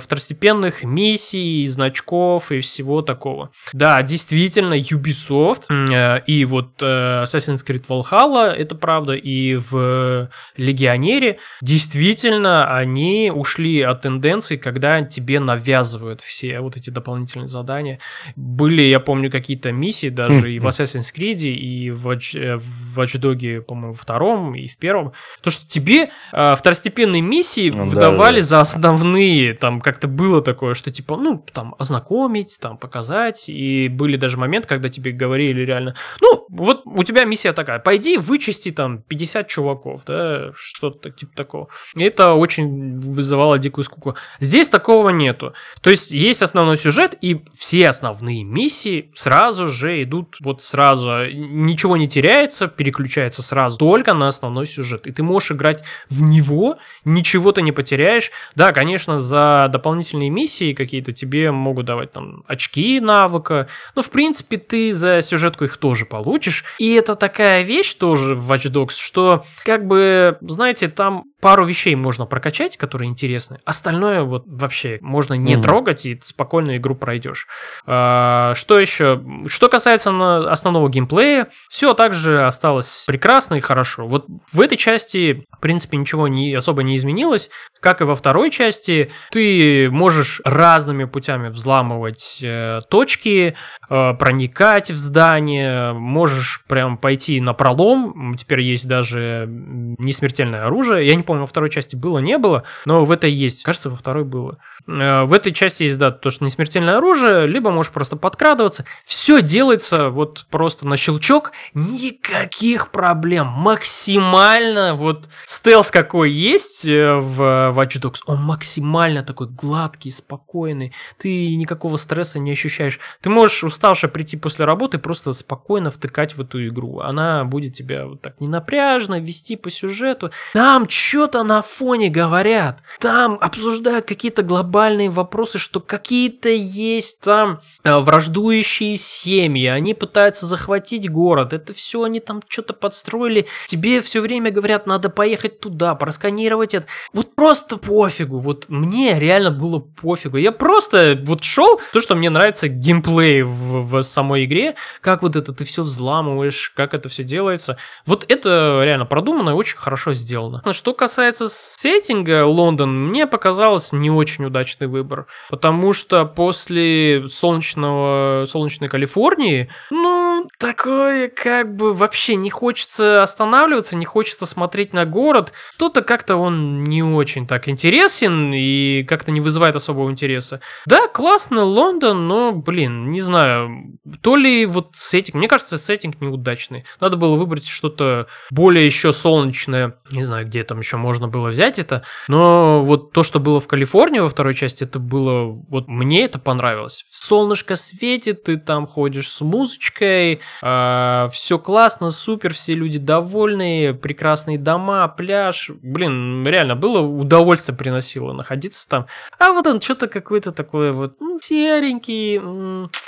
второстепенных миссий, значков и всего такого. Да, действительно, Ubisoft э, и вот Assassin's Creed Valhalla, это правда, и в Легионере действительно они ушли от тенденций, когда тебе навязывают все вот эти дополнительные задания. Были, я помню, какие-то миссии даже и в Assassin's Creed, и в э, в Watch Dogs, по-моему, втором и в первом. То, что тебе э, второстепенные миссии ну, выдавали да, да. за основные, там как-то было такое, что типа, ну, там, ознакомить, там, показать, и были даже моменты, когда тебе говорили реально, ну, вот у тебя миссия такая, пойди вычисти там 50 чуваков, да, что-то типа такого. И это очень вызывало дикую скуку. Здесь такого нету. То есть есть основной сюжет, и все основные миссии сразу же идут вот сразу. Ничего не теряется, переключается сразу только на основной сюжет. И ты можешь играть в него, ничего ты не потеряешь. Да, конечно, за дополнительные миссии какие-то тебе могут давать там очки навыка, но в принципе ты за сюжетку их тоже получишь. И это такая вещь тоже в Watch Dogs, что, как бы, знаете, там пару вещей можно прокачать, которые интересны. Остальное вот вообще можно не mm-hmm. трогать, и спокойно игру пройдешь. А, что еще? Что касается основного геймплея, все также осталось прекрасно и хорошо. Вот в этой части, в принципе, ничего не, особо не изменилось. Как и во второй части, ты можешь разными путями взламывать э, точки, э, проникать в здание, можешь прям пойти на пролом. Теперь есть даже несмертельное оружие. Я не помню, во второй части было, не было, но в этой есть. Кажется, во второй было. Э, в этой части есть, да, то, что несмертельное оружие, либо можешь просто подкрадываться. Все делается вот просто на щелчок. Никаких проблем. Максимально вот стелс какой есть э, в Watch Dogs, он максимально такой гладкий, спокойный. Ты никакого стресса не ощущаешь. Ты можешь уставше прийти после работы и просто спокойно втыкать в эту игру. Она будет тебя вот так не напряжно вести по сюжету. Там что-то на фоне говорят. Там обсуждают какие-то глобальные вопросы, что какие-то есть там э, враждующие семьи. Они пытаются захватить город. Это все они там что-то подстроили. Тебе все время говорят, надо поехать туда, просканировать это. Вот просто пофигу. Вот мне реально было пофигу. Я просто вот шел, то, что мне нравится геймплей в, в самой игре, как вот это ты все взламываешь, как это все делается. Вот это реально продумано и очень хорошо сделано. Что касается сеттинга Лондон, мне показалось не очень удачный выбор, потому что после солнечного, солнечной Калифорнии, ну, такое как бы вообще не хочется останавливаться, не хочется смотреть на город. Кто-то как-то он не очень так интересен и как-то не вызывает особого интереса. Да, классно, Лондон, но, блин, не знаю, то ли вот сеттинг, мне кажется, сеттинг неудачный. Надо было выбрать что-то более еще солнечное, не знаю, где там еще можно было взять это, но вот то, что было в Калифорнии во второй части, это было, вот мне это понравилось. Солнышко светит, ты там ходишь с музычкой, а, все классно, супер, все люди довольные, прекрасные дома, пляж, блин, реально было удовольствие приносило находиться там. А вот он что-то какой-то такой вот серенький,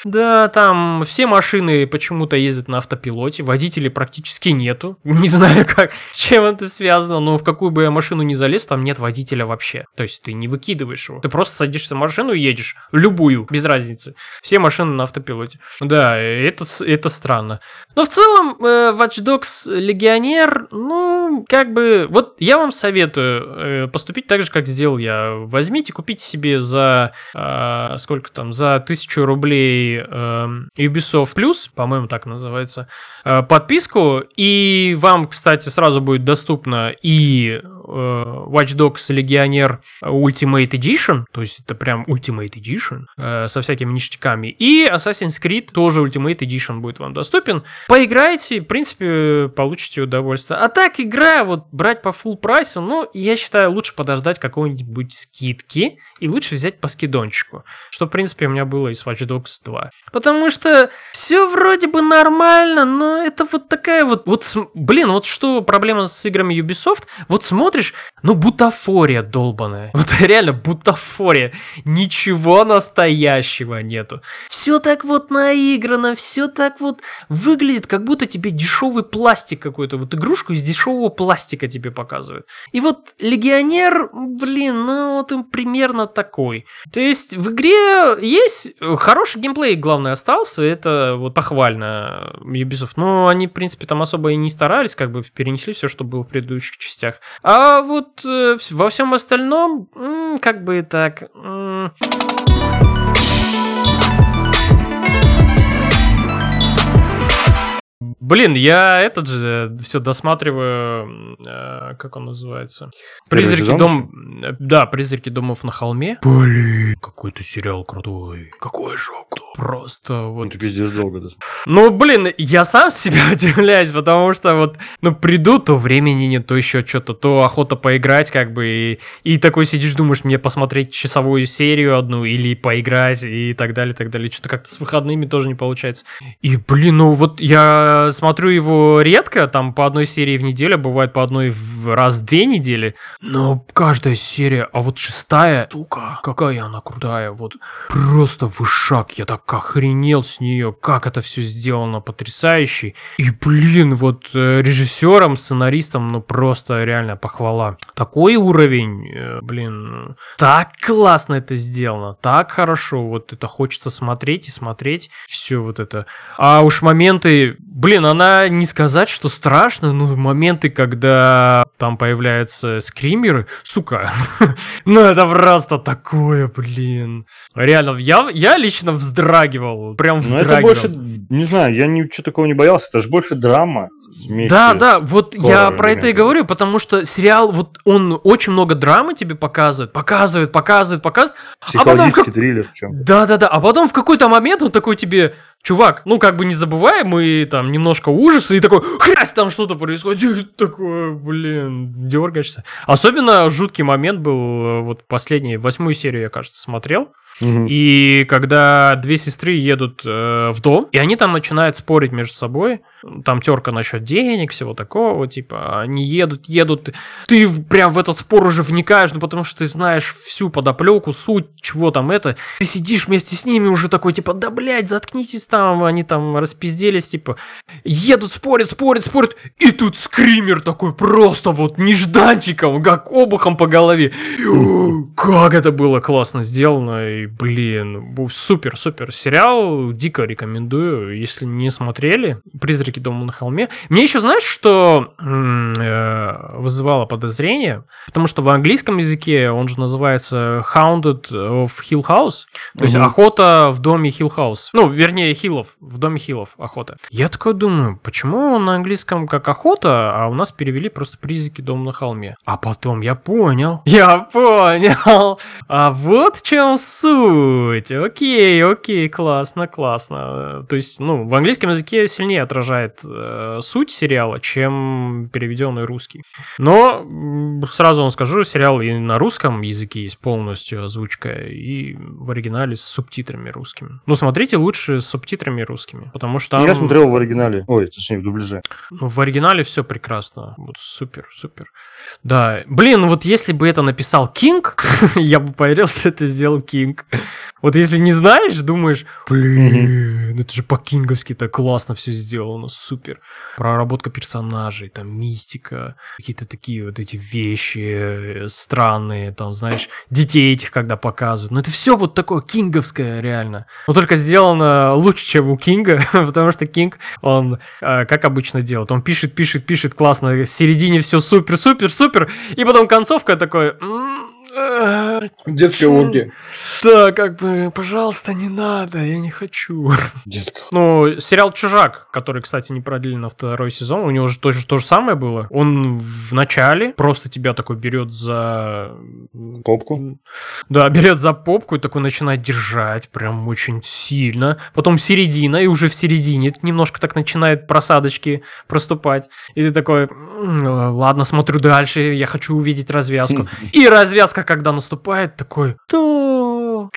да, там все машины почему-то ездят на автопилоте, водителей практически нету, [LAUGHS] не знаю как, с чем это связано, но в какую бы я машину ни залез, там нет водителя вообще, то есть ты не выкидываешь его, ты просто садишься в машину и едешь, любую, без разницы, все машины на автопилоте. Да, это, это странно. Но в целом, э, Watch Dogs Легионер, ну, как бы, вот я вам советую э, поступить так же, как сделал я. Возьмите, купите себе за, э, сколько там, за тысячу рублей Ubisoft Plus, по-моему, так называется, подписку, и вам, кстати, сразу будет доступно и Watch Dogs Legionnaire Ultimate Edition, то есть это прям Ultimate Edition э, со всякими ништяками, и Assassin's Creed тоже Ultimate Edition будет вам доступен. Поиграйте, в принципе, получите удовольствие. А так, игра, вот брать по full прайсу, ну, я считаю, лучше подождать какой-нибудь скидки и лучше взять по скидончику, что, в принципе, у меня было и с Watch Dogs 2. Потому что все вроде бы нормально, но это вот такая вот, вот, блин, вот что проблема с играми Ubisoft, вот смотришь смотришь, ну, бутафория долбаная. [LAUGHS] Вот реально бутафория. Ничего настоящего нету. Все так вот наиграно, все так вот выглядит, как будто тебе дешевый пластик какой-то. Вот игрушку из дешевого пластика тебе показывают. И вот легионер, блин, ну вот он примерно такой. То есть в игре есть хороший геймплей, главное, остался. Это вот похвально Ubisoft. Но они, в принципе, там особо и не старались, как бы перенесли все, что было в предыдущих частях. А а вот э, во всем остальном, как бы так... Блин, я этот же все досматриваю, э, как он называется? Призраки дом... Да, Призраки домов на холме. Блин, какой-то сериал крутой. Какой же Просто вот... Ну,
ты пиздец долго, да?
Ну, блин, я сам себя [LAUGHS] удивляюсь, потому что вот, ну, приду, то времени нет, то еще что-то, то охота поиграть, как бы, и, и такой сидишь, думаешь, мне посмотреть часовую серию одну или поиграть и так далее, так далее. Что-то как-то с выходными тоже не получается. И, блин, ну вот я смотрю его редко, там по одной серии в неделю, бывает по одной в раз в две недели, но каждая серия, а вот шестая, сука, какая она крутая, вот просто вышаг, я так охренел с нее, как это все сделано потрясающе, и блин, вот э, режиссерам, сценаристам, ну просто реально похвала. Такой уровень, э, блин, так классно это сделано, так хорошо, вот это хочется смотреть и смотреть, все вот это. А уж моменты, блин, она не сказать, что страшно, но моменты, когда там появляются скримеры, сука, [LAUGHS] ну это просто такое, блин. Реально, я, я лично вздрагивал, прям вздрагивал. Ну это
больше, не знаю, я ничего такого не боялся, это же больше драма.
Да, да, вот я про это и говорю, потому что сериал, вот он очень много драмы тебе показывает, показывает, показывает, показывает.
А потом в... триллер в чем
Да, да, да, а потом в какой-то момент он такой тебе, чувак, ну как бы не забывай, мы там немножко ужаса, и такой, хрясь, там что-то происходит, такое, блин, дергаешься. Особенно жуткий момент был, э, вот последний, восьмую серию я, кажется, смотрел, и когда две сестры едут э, в дом, и они там начинают спорить между собой, там терка насчет денег, всего такого, типа, они едут, едут, ты прям в этот спор уже вникаешь, ну потому что ты знаешь всю подоплеку, суть, чего там это, ты сидишь вместе с ними уже такой, типа, да, блядь, заткнитесь там, они там распизделись, типа, едут, спорят, спорят, спорят, и тут скример такой просто вот нежданчиком, как обухом по голове. Как это было классно сделано, и блин, супер-супер сериал, дико рекомендую, если не смотрели. «Призраки дома на холме». Мне еще, знаешь, что э, вызывало подозрение? Потому что в английском языке он же называется Hounded of Hill House, то есть охота в доме Hill House. Ну, вернее, Хиллов, в доме Хиллов охота. Я такой думаю, почему на английском как охота, а у нас перевели просто «Призраки дома на холме». А потом я понял, [LAUGHS] я понял, а вот в чем суть суть. Окей, окей, классно, классно. То есть, ну, в английском языке сильнее отражает э, суть сериала, чем переведенный русский. Но сразу вам скажу, сериал и на русском языке есть полностью озвучка, и в оригинале с субтитрами русскими. Ну, смотрите лучше с субтитрами русскими, потому что там...
Я смотрел в оригинале, ой, точнее, в дубляже.
Ну, в оригинале все прекрасно. Вот супер, супер. Да, блин, вот если бы это написал Кинг, [LAUGHS] я бы поверил, что это сделал Кинг. Вот если не знаешь, думаешь, блин, это же по-кинговски так классно все сделано, супер. Проработка персонажей, там мистика, какие-то такие вот эти вещи э, странные, там, знаешь, детей этих когда показывают. Но это все вот такое кинговское реально. Но только сделано лучше, чем у Кинга, [LAUGHS] потому что Кинг, он, э, как обычно делает, он пишет, пишет, пишет классно, в середине все супер-супер, супер, и потом концовка такой...
Детская оргия.
Да, как бы, пожалуйста, не надо, я не хочу. Детская. Ну, сериал «Чужак», который, кстати, не продлили на второй сезон, у него же тоже то же самое было. Он в начале просто тебя такой берет за...
Попку?
Да, берет за попку и такой начинает держать прям очень сильно. Потом середина, и уже в середине немножко так начинает просадочки проступать. И ты такой, ладно, смотрю дальше, я хочу увидеть развязку. [LAUGHS] И развязка, когда наступает, такой, то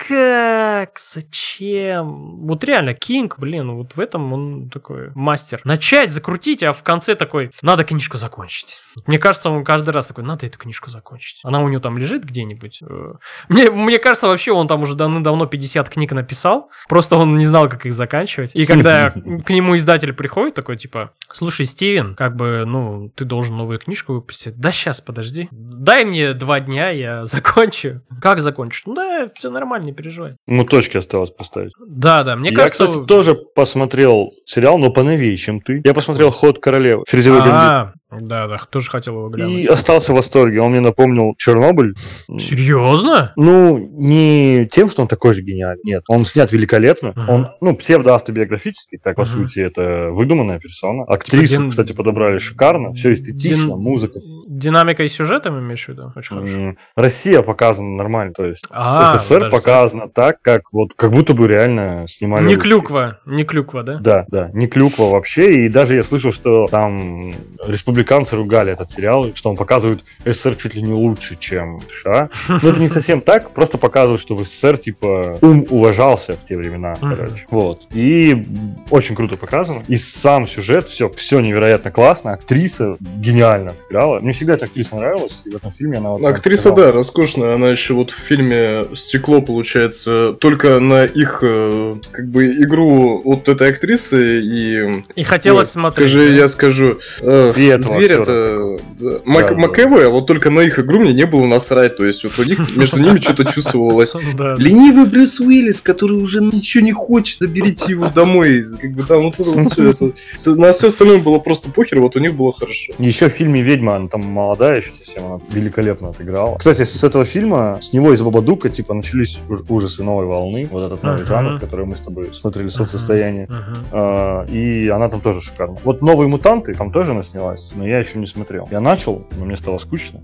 как, зачем? Вот реально, Кинг, блин, вот в этом он такой мастер. Начать, закрутить, а в конце такой, надо книжку закончить. Мне кажется, он каждый раз такой, надо эту книжку закончить. Она у него там лежит где-нибудь. Э, мне, мне кажется, вообще он там уже давно-давно 50 книг написал, просто он не знал, как их заканчивать. И когда [LAUGHS] к нему издатель приходит, такой, типа, слушай, Стивен, как бы, ну, ты должен новую книжку выпустить. Да сейчас, подожди. Дай мне два дня, я [LAUGHS] закончу. Как закончишь? Ну да, все нормально, переживай.
Ему точки осталось поставить.
Да, да, мне
я,
кажется...
Я, кстати, тоже посмотрел сериал, но поновее, чем ты. Я посмотрел «Ход королевы». Фрезеровый
а, да, да, тоже хотел его глянуть.
И остался в восторге. Он мне напомнил Чернобыль.
Серьезно?
Ну, не тем, что он такой же гениальный. Нет, он снят великолепно. Uh-huh. Он, ну, псевдоавтобиографический, так, по uh-huh. сути, это выдуманная персона. Актрису, типа, дин... кстати, подобрали шикарно. Все эстетично, дин... музыка.
Динамика и сюжетом имеешь в виду? Очень хорошо.
Россия показана нормально, то есть а, СССР показано так, как вот как будто бы реально снимали.
Не русские. клюква, не клюква, да?
Да, да, не клюква вообще. И даже я слышал, что там республика республиканцы ругали этот сериал, что он показывает СССР чуть ли не лучше, чем США. Но это не совсем так, просто показывает, что в СССР, типа, ум уважался в те времена, короче. Вот. И очень круто показано. И сам сюжет, все, все невероятно классно. Актриса гениально отыграла. Мне всегда эта актриса нравилась, и в этом фильме она... Вот
Актриса, да, роскошная. Она еще вот в фильме «Стекло», получается, только на их, э, как бы, игру вот этой актрисы и...
И хотелось вот, смотреть.
Скажи, да? я скажу, э, зверь это... Да, Мак, да, Макэвой, а вот только на их игру мне не было насрать. То есть вот у них, между ними что-то [LAUGHS] чувствовалось. Ленивый Брюс Уиллис, который уже ничего не хочет, заберите его домой. Как бы там вот это вот все это... На все остальное было просто похер, вот у них было хорошо.
Еще в фильме «Ведьма», она там молодая еще совсем, она великолепно отыграла. Кстати, с этого фильма, с него из Бабадука, типа, начались ужасы новой волны. Вот этот новый жанр, который мы с тобой смотрели соцсостояние. А, и она там тоже шикарна. Вот «Новые мутанты», там тоже она снялась, но я еще не смотрел. Я начал, но мне стало скучно.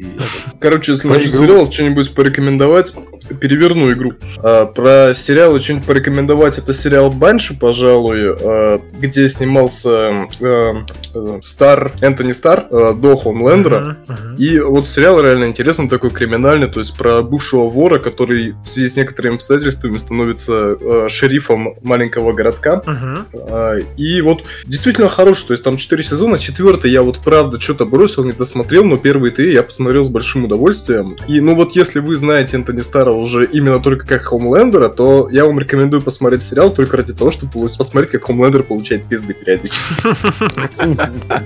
Короче, если насчет сериалов что-нибудь порекомендовать, переверну игру. А, про сериалы что-нибудь порекомендовать, это сериал «Банши», пожалуй, а, где снимался а, а, Стар, Энтони Стар, а, до Хомлендера. Uh-huh, uh-huh. И вот сериал реально интересный, такой криминальный, то есть про бывшего вора, который в связи с некоторыми обстоятельствами становится шерифом маленького городка. Uh-huh. А, и вот действительно хороший, то есть там 4 сезона, четвертый я вот правда что-то бросил, не досмотрел, но первые три я посмотрел с большим удовольствием. И ну вот если вы знаете Энтони Стара уже именно только как Хомлендера, то я вам рекомендую посмотреть сериал только ради того, чтобы посмотреть, как Хомлендер получает пизды периодически. [LAUGHS]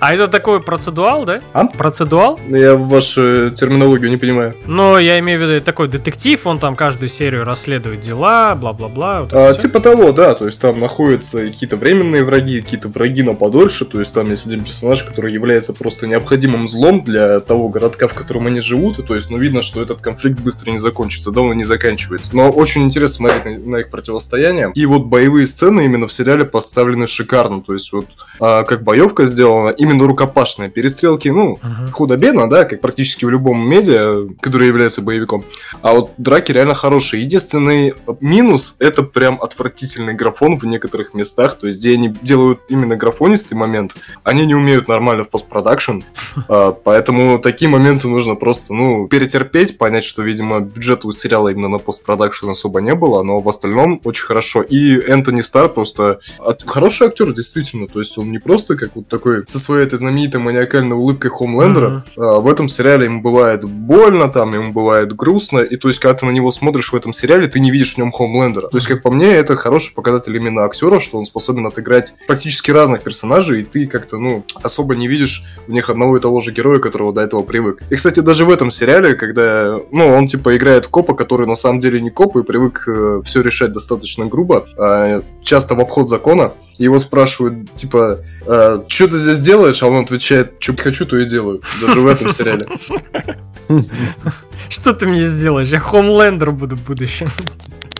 А это такой процедуал, да?
А?
Процедуал?
Я вашу терминологию не понимаю.
Но я имею в виду такой детектив, он там каждую серию расследует дела, бла-бла-бла.
а, типа того, да, то есть там находятся какие-то временные враги, какие-то враги на подольше, то есть там есть один персонаж, который является просто необходимым злом для того городка, в котором они живут, и то есть, ну, видно, что этот конфликт быстро не закончится, да, он не заканчивается. Но очень интересно смотреть на, на их противостояние. И вот боевые сцены именно в сериале поставлены шикарно, то есть вот а, как боевка сделана, именно рукопашная. Перестрелки, ну, uh-huh. худо-бедно, да, как практически в любом медиа, который является боевиком. А вот драки реально хорошие. Единственный минус — это прям отвратительный графон в некоторых местах, то есть где они делают именно графонистый момент, они не умеют нормально в постпродакшн, [LAUGHS] а, поэтому такие моменты нужно просто, ну, перетерпеть, понять, что, видимо, бюджета у сериала именно на постпродакшн особо не было, но в остальном очень хорошо. И Энтони Стар просто хороший актер, действительно, то есть он не просто как вот такой со своей этой знаменитой маниакальной улыбкой Хомлендера, а в этом сериале ему бывает больно, там ему бывает грустно, и то есть когда ты на него смотришь в этом сериале, ты не видишь в нем Хомлендера. То есть, как по мне, это хороший показатель именно актера, что он способен отыграть практически разных персонажей, и ты как-то, ну, особо не видишь в них одного и того же героя, которого до этого привык. И, кстати, даже в этом сериале, когда, ну, он типа играет копа, который на самом деле не коп и привык э, все решать достаточно грубо, э, часто в обход закона, его спрашивают, типа, э, что ты здесь делаешь? А он отвечает, что хочу, то и делаю. Даже в этом сериале. [LAUGHS]
Что ты мне сделаешь? Я Хомлендер буду в будущем.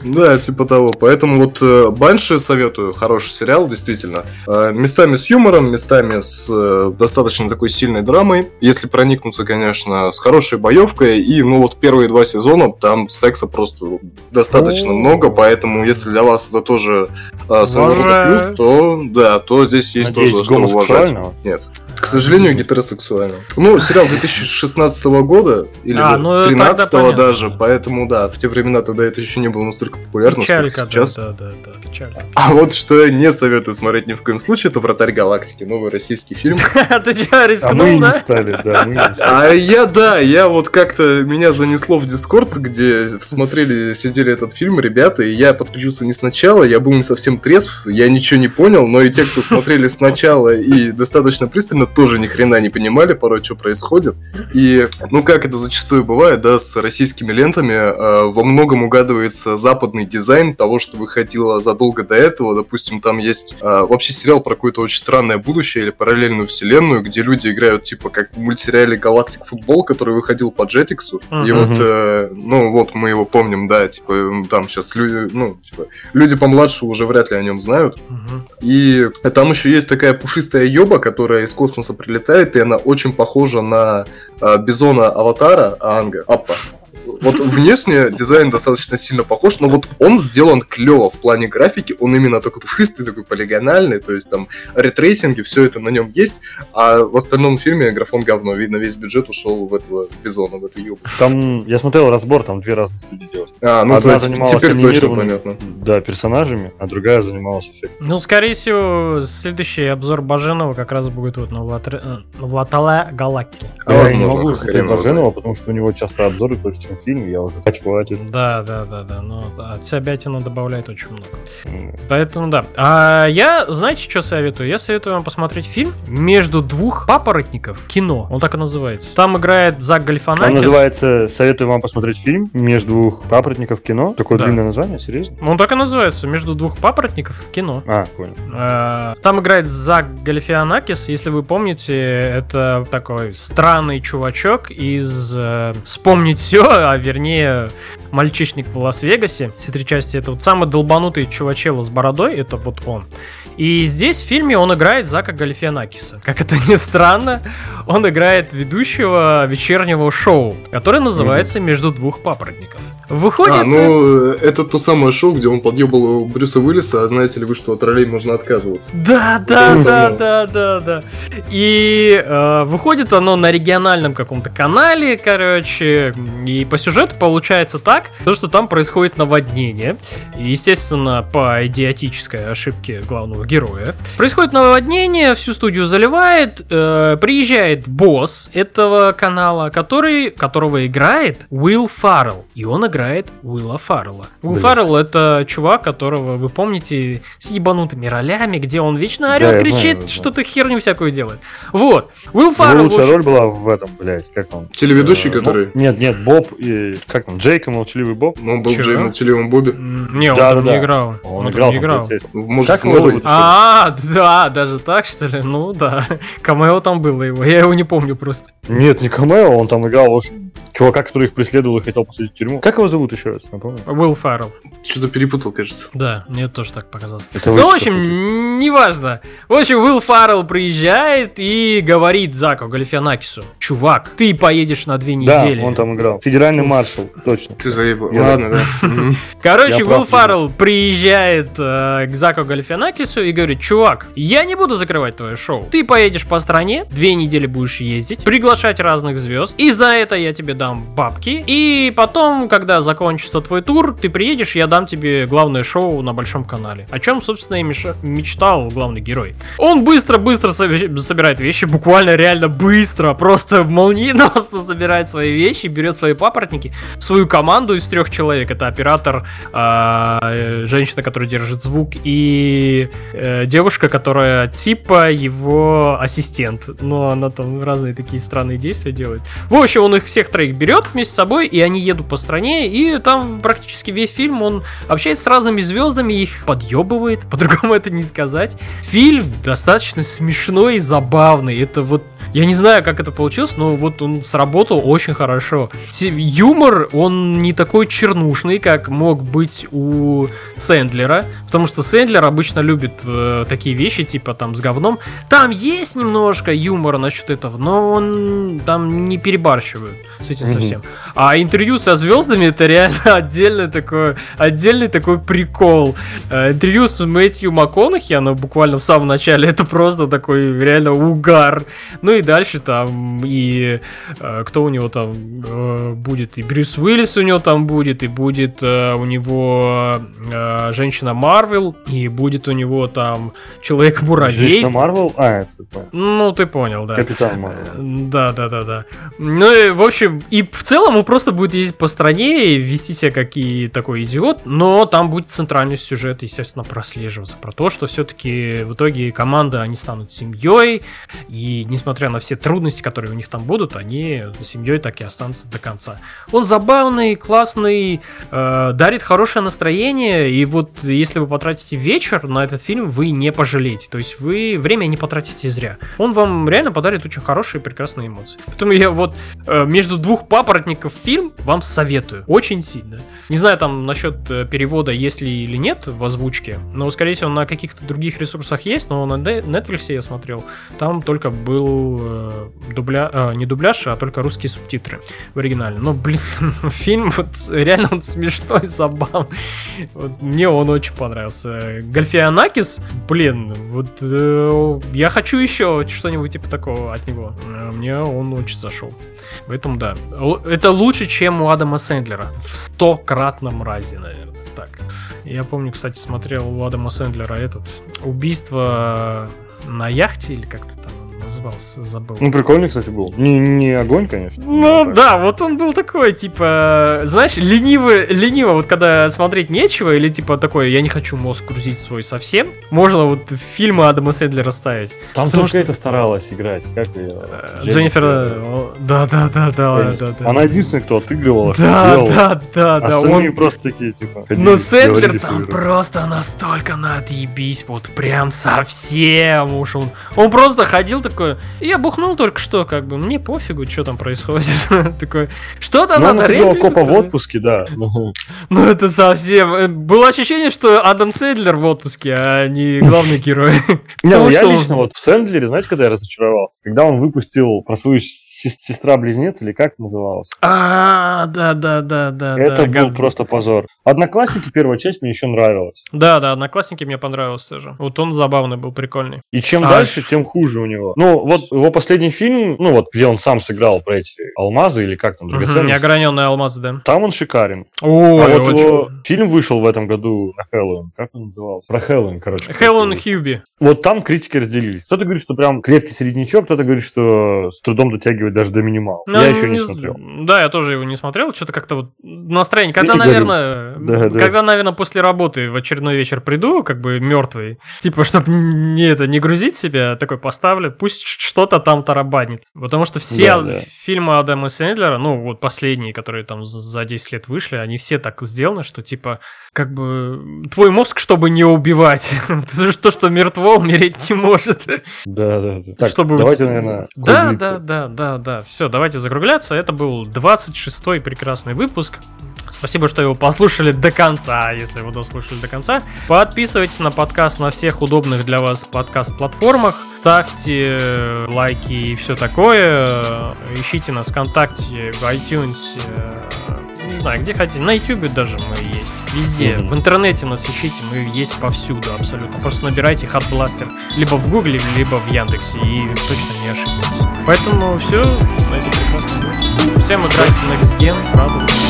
Да, типа того. Поэтому вот э, Банши советую. Хороший сериал, действительно. Э, местами с юмором, местами с э, достаточно такой сильной драмой. Если проникнуться, конечно, с хорошей боевкой. И, ну, вот первые два сезона там секса просто достаточно много. Поэтому, если для вас это тоже своего рода плюс, то да, то здесь есть тоже что уважать. Нет. К сожалению, гетеросексуально. Ну, сериал 2016 года или а, ну, 13 даже, поэтому да, в те времена тогда это еще не было настолько популярно,
печалька, сейчас. Да, да, да,
печалька. А вот что я не советую смотреть ни в коем случае, это «Вратарь галактики», новый российский фильм. [LAUGHS]
Ты что, рискнул,
да? да,
А я, да, я вот как-то, меня занесло в Дискорд, где смотрели, сидели этот фильм ребята, и я подключился не сначала, я был не совсем трезв, я ничего не понял, но и те, кто смотрели сначала и достаточно пристально, тоже ни хрена не понимали порой, что происходит. И, ну, как это зачастую бывает, да, с российскими лентами, э, во многом угадывается западный дизайн того, что выходило задолго до этого. Допустим, там есть э, вообще сериал про какое-то очень странное будущее или параллельную вселенную, где люди играют, типа, как в мультсериале «Галактик Футбол», который выходил по Jetix. Uh-huh. И вот, э, ну, вот мы его помним, да, типа, там сейчас люди, ну, типа, люди помладше уже вряд ли о нем знают. Uh-huh. И там еще есть такая пушистая ёба, которая из космоса космоса прилетает, и она очень похожа на э, бизона Аватара Анга, Аппа. Вот внешне дизайн достаточно сильно похож, но вот он сделан клево в плане графики, он именно такой пушистый, такой полигональный, то есть там рейтрейсинги, все это на нем есть, а в остальном фильме графон говно, видно, весь бюджет ушел в этого бизона, в эту юбку.
Там, я смотрел разбор, там две разные студии делают.
А, ну
Одна
то
занималась
теперь точно понятно.
Да, персонажами, а другая занималась эффектом.
Ну, скорее всего, следующий обзор Баженова как раз будет вот на э, на Влатала Галактики.
А
я не могу смотреть
знает.
Баженова, потому что у него часто обзоры больше, чем фильм, я уже хватит.
Да, да, да, да. Но от Себятина добавляет очень много.
М,
Поэтому да. А я, знаете, что советую? Я советую вам посмотреть фильм между двух папоротников. Кино. Он так и называется. Там играет Зак Гальфанакис.
Он называется «Советую вам посмотреть фильм между двух папоротников кино». Такое
Да.
длинное название, серьезно?
Он так и называется. Между двух папоротников. Кино.
А, понял.
Э, Там играет Зак Галифианакис, если вы помните, это такой странный чувачок из э, «Вспомнить все», а вернее «Мальчишник в Лас-Вегасе». Все три части это вот самый долбанутый чувачело с бородой, это вот он. И здесь в фильме он играет Зака Галифианакиса. Как это ни странно, он играет ведущего вечернего шоу, которое называется «Между двух папоротников». Выходит...
А, ну, это то самое шоу, где он подъебал Брюса Уиллиса, а знаете ли вы, что от ролей можно отказываться?
Да, да, да, да, да, да. И э, выходит оно на региональном каком-то канале, короче. И по сюжету получается так, то, что там происходит наводнение. И, естественно, по идиотической ошибке главного героя. Происходит наводнение, всю студию заливает. э, приезжает босс этого канала, который, которого играет Уилл Фаррелл. И он играет Уилла Фаррелла. Уилл
Бля.
Фаррелл это чувак, которого вы помните с ебанутыми ролями, где он вечно
Да,
орет,
знаю
кричит,
его, да.
что-то херню всякую делает. Вот. Уилл
Его
Фаррелл... в
лучшая роль была в этом, блядь, как он?
Телеведущий,
Э,
который...
Боб- Нет, нет, Боб и... Как он? Джейк и молчаливый Боб?
Ну, он был в
Чё?
Джей молчаливом Бобби.
Не, он
Да,
там
да,
не
да.
играл.
Он,
там
играл
не играл.
Может,
Как его
новый?
А, да, даже так, что ли? Ну да. Камео там было его. Я его не помню просто.
Нет, не камео, он там играл, в общем, чувака, который их преследовал и хотел посадить в тюрьму. Как его зовут еще раз, напомню?
Уилл Фаррелл.
Что-то перепутал, кажется.
Да, мне тоже так показалось.
Это
Ну, в общем, неважно. В общем, Уилл Фаррелл приезжает и говорит Заку Галифианакису, чувак, ты поедешь на две
Да,
недели.
он там играл. Федеральный маршал, точно.
Ты заебал. Ладно, да. [LAUGHS]
Короче, Уилл Фаррелл приезжает э, к Заку Галифианакису и говорит, чувак, я не буду закрывать твое шоу. Ты поедешь по стране, две недели будешь ездить, приглашать разных звезд, и за это я тебе дам бабки. И потом, когда закончится твой тур, ты приедешь, я дам тебе главное шоу на большом канале. О чем, собственно, и мечтал главный герой. Он быстро-быстро соби- собирает вещи, буквально реально быстро, просто молниеносно [LAUGHS] собирает свои вещи, берет свои папоротники, свою команду из трех человек. Это оператор, а, э, женщина, которая держит звук, и э, девушка, которая типа его ассистент. Но она там разные такие странные действия делает. В общем, он их всех троих берет вместе с собой, и они едут по стране, и там практически весь фильм он общается с разными звездами, их подъебывает, [LAUGHS] по-другому это не сказать. Фильм достаточно смешной и забавный. Это вот я не знаю, как это получилось, но вот он сработал очень хорошо. Юмор, он не такой чернушный, как мог быть у Сэндлера, потому что Сэндлер обычно любит э, такие вещи, типа там с говном. Там есть немножко юмора насчет этого, но он там не перебарщивают с этим
Мгм.
совсем. А интервью со звездами это реально [LAUGHS] отдельный такой, отдельный такой прикол. Э, Интервью с Мэтью МакКонахи, оно буквально в самом начале, [LAUGHS] это просто такой реально угар. Ну и дальше там и э, кто у него там э, будет, и Брюс Уиллис у него там будет, и будет у него женщина Марвел, и будет у него там Человек-муравей.
Женщина Марвел? А, это.
Ну, ты понял, да.
Капитан Марвел.
Да, да, да, да. Ну и, в общем, и в целом он просто будет ездить по стране и вести себя как и такой идиот, но там будет центральный сюжет, естественно, прослеживаться. Про то, что все-таки в итоге команда, они станут семьей, и несмотря на все трудности, которые у них там будут, они семьей так и останутся до конца. Он забавный, классный, э, дарит хорошее настроение, и вот если вы потратите вечер на этот фильм, вы не пожалеете. То есть вы время не потратите зря. Он вам реально подарит очень хорошие и прекрасные эмоции. Поэтому я вот э, между двух папоротников фильм вам советую. Очень сильно. Не знаю там насчет э, перевода, есть ли или нет в озвучке, но, скорее всего, на каких-то других ресурсах есть, но на Netflix я смотрел, там только был э, дубля... э, не дубляж, а только русские субтитры в оригинале. Но, блин, [LAUGHS] фильм вот реально он смешной, [LAUGHS] забавный. Вот, мне он очень понравился. Гальфианакис, блин, вот э, я хочу еще что-нибудь типа такого от него. Э, Мне он очень зашел. Поэтому да. Это лучше, чем у Адама Сэндлера. В стократном разе, наверное. Так. Я помню, кстати, смотрел у Адама Сэндлера этот убийство на яхте или как-то там назывался, забыл.
Ну, прикольный, кстати, был. Не, не огонь, конечно.
Ну
так.
да, вот он был такой, типа, знаешь, ленивый, лениво, вот когда смотреть нечего, или типа такой, я не хочу мозг грузить свой совсем, можно вот фильмы Адама Сэндлера ставить.
Там только
что-
это старалась играть. Как ее?
Э, Дженнифер, э, да, да, да, да,
Энистон.
да, да.
Она единственная, кто отыгрывала,
Да, да, да, да,
Остальные
он...
просто такие, типа,
Но Сэндлер там просто настолько надъебись, вот прям совсем уж он. Он просто ходил такой, я бухнул только что, как бы, мне пофигу, что там происходит. [LAUGHS] Такой, что-то
Ну,
надо реплику
копа в
сказать».
отпуске, да. Ну,
это совсем... э, Было ощущение, что Адам Сейдлер в отпуске, а не главный герой.
Не, ну я лично вот в Сэндлере, знаете, когда я разочаровался? Когда он выпустил про свою сестра-близнец, или как это называлось?
А, да, да, да, да.
это
да,
был
гад-
просто позор. Одноклассники первая часть мне еще нравилась.
Да, да, одноклассники мне понравился тоже. Вот он забавный был, прикольный.
И чем
А,
дальше, тем хуже у него. Ну, вот его последний фильм, ну вот, где он сам сыграл про эти алмазы, или как там, драгоценности,
Неограненные алмазы, да.
там он шикарен.
Ой,
а вот его фильм вышел в этом году на Хэллоуин. Как он назывался? Про Хэллоуин, короче.
Хеллоуин Хьюби.
Вот там критики разделились. Кто-то говорит, что прям крепкий середнячок, кто-то говорит, что с трудом дотягивает даже до минимала.
Ну,
я еще не
з-
смотрел.
Да, я тоже его не смотрел. Что-то как-то вот настроение. Когда,
не
наверное,
Да, да.
когда, наверное, после работы в очередной вечер приду, как бы мертвый, [LAUGHS] типа, чтобы не это не грузить себя, такой поставлю, пусть что-то там тарабанит. Потому что все
Да, да.
фильмы Адама Сэндлера, ну, вот последние, которые там за 10 лет вышли, они все так сделаны, что типа, как бы, твой мозг, чтобы не убивать. [LAUGHS] То, что мертво, умереть не может.
Да, да, да. Так,
Чтобы
давайте, наверное,
Да, да, да, да, да. Все, давайте закругляться. Это был 26-й прекрасный выпуск. Спасибо, что его послушали до конца, если вы дослушали до конца. Подписывайтесь на подкаст на всех удобных для вас подкаст-платформах. Ставьте э, лайки и все такое. Ищите нас ВКонтакте, в iTunes, э, не знаю, где хотите. На YouTube даже мы есть. Везде.
Мгм.
В интернете нас ищите, мы есть повсюду абсолютно. Просто набирайте Hot Blaster либо в Гугле, либо в Яндексе, и точно не ошибетесь. Поэтому все на этой прекрасной ноте. Всем играйте в Next Gen, радуйтесь.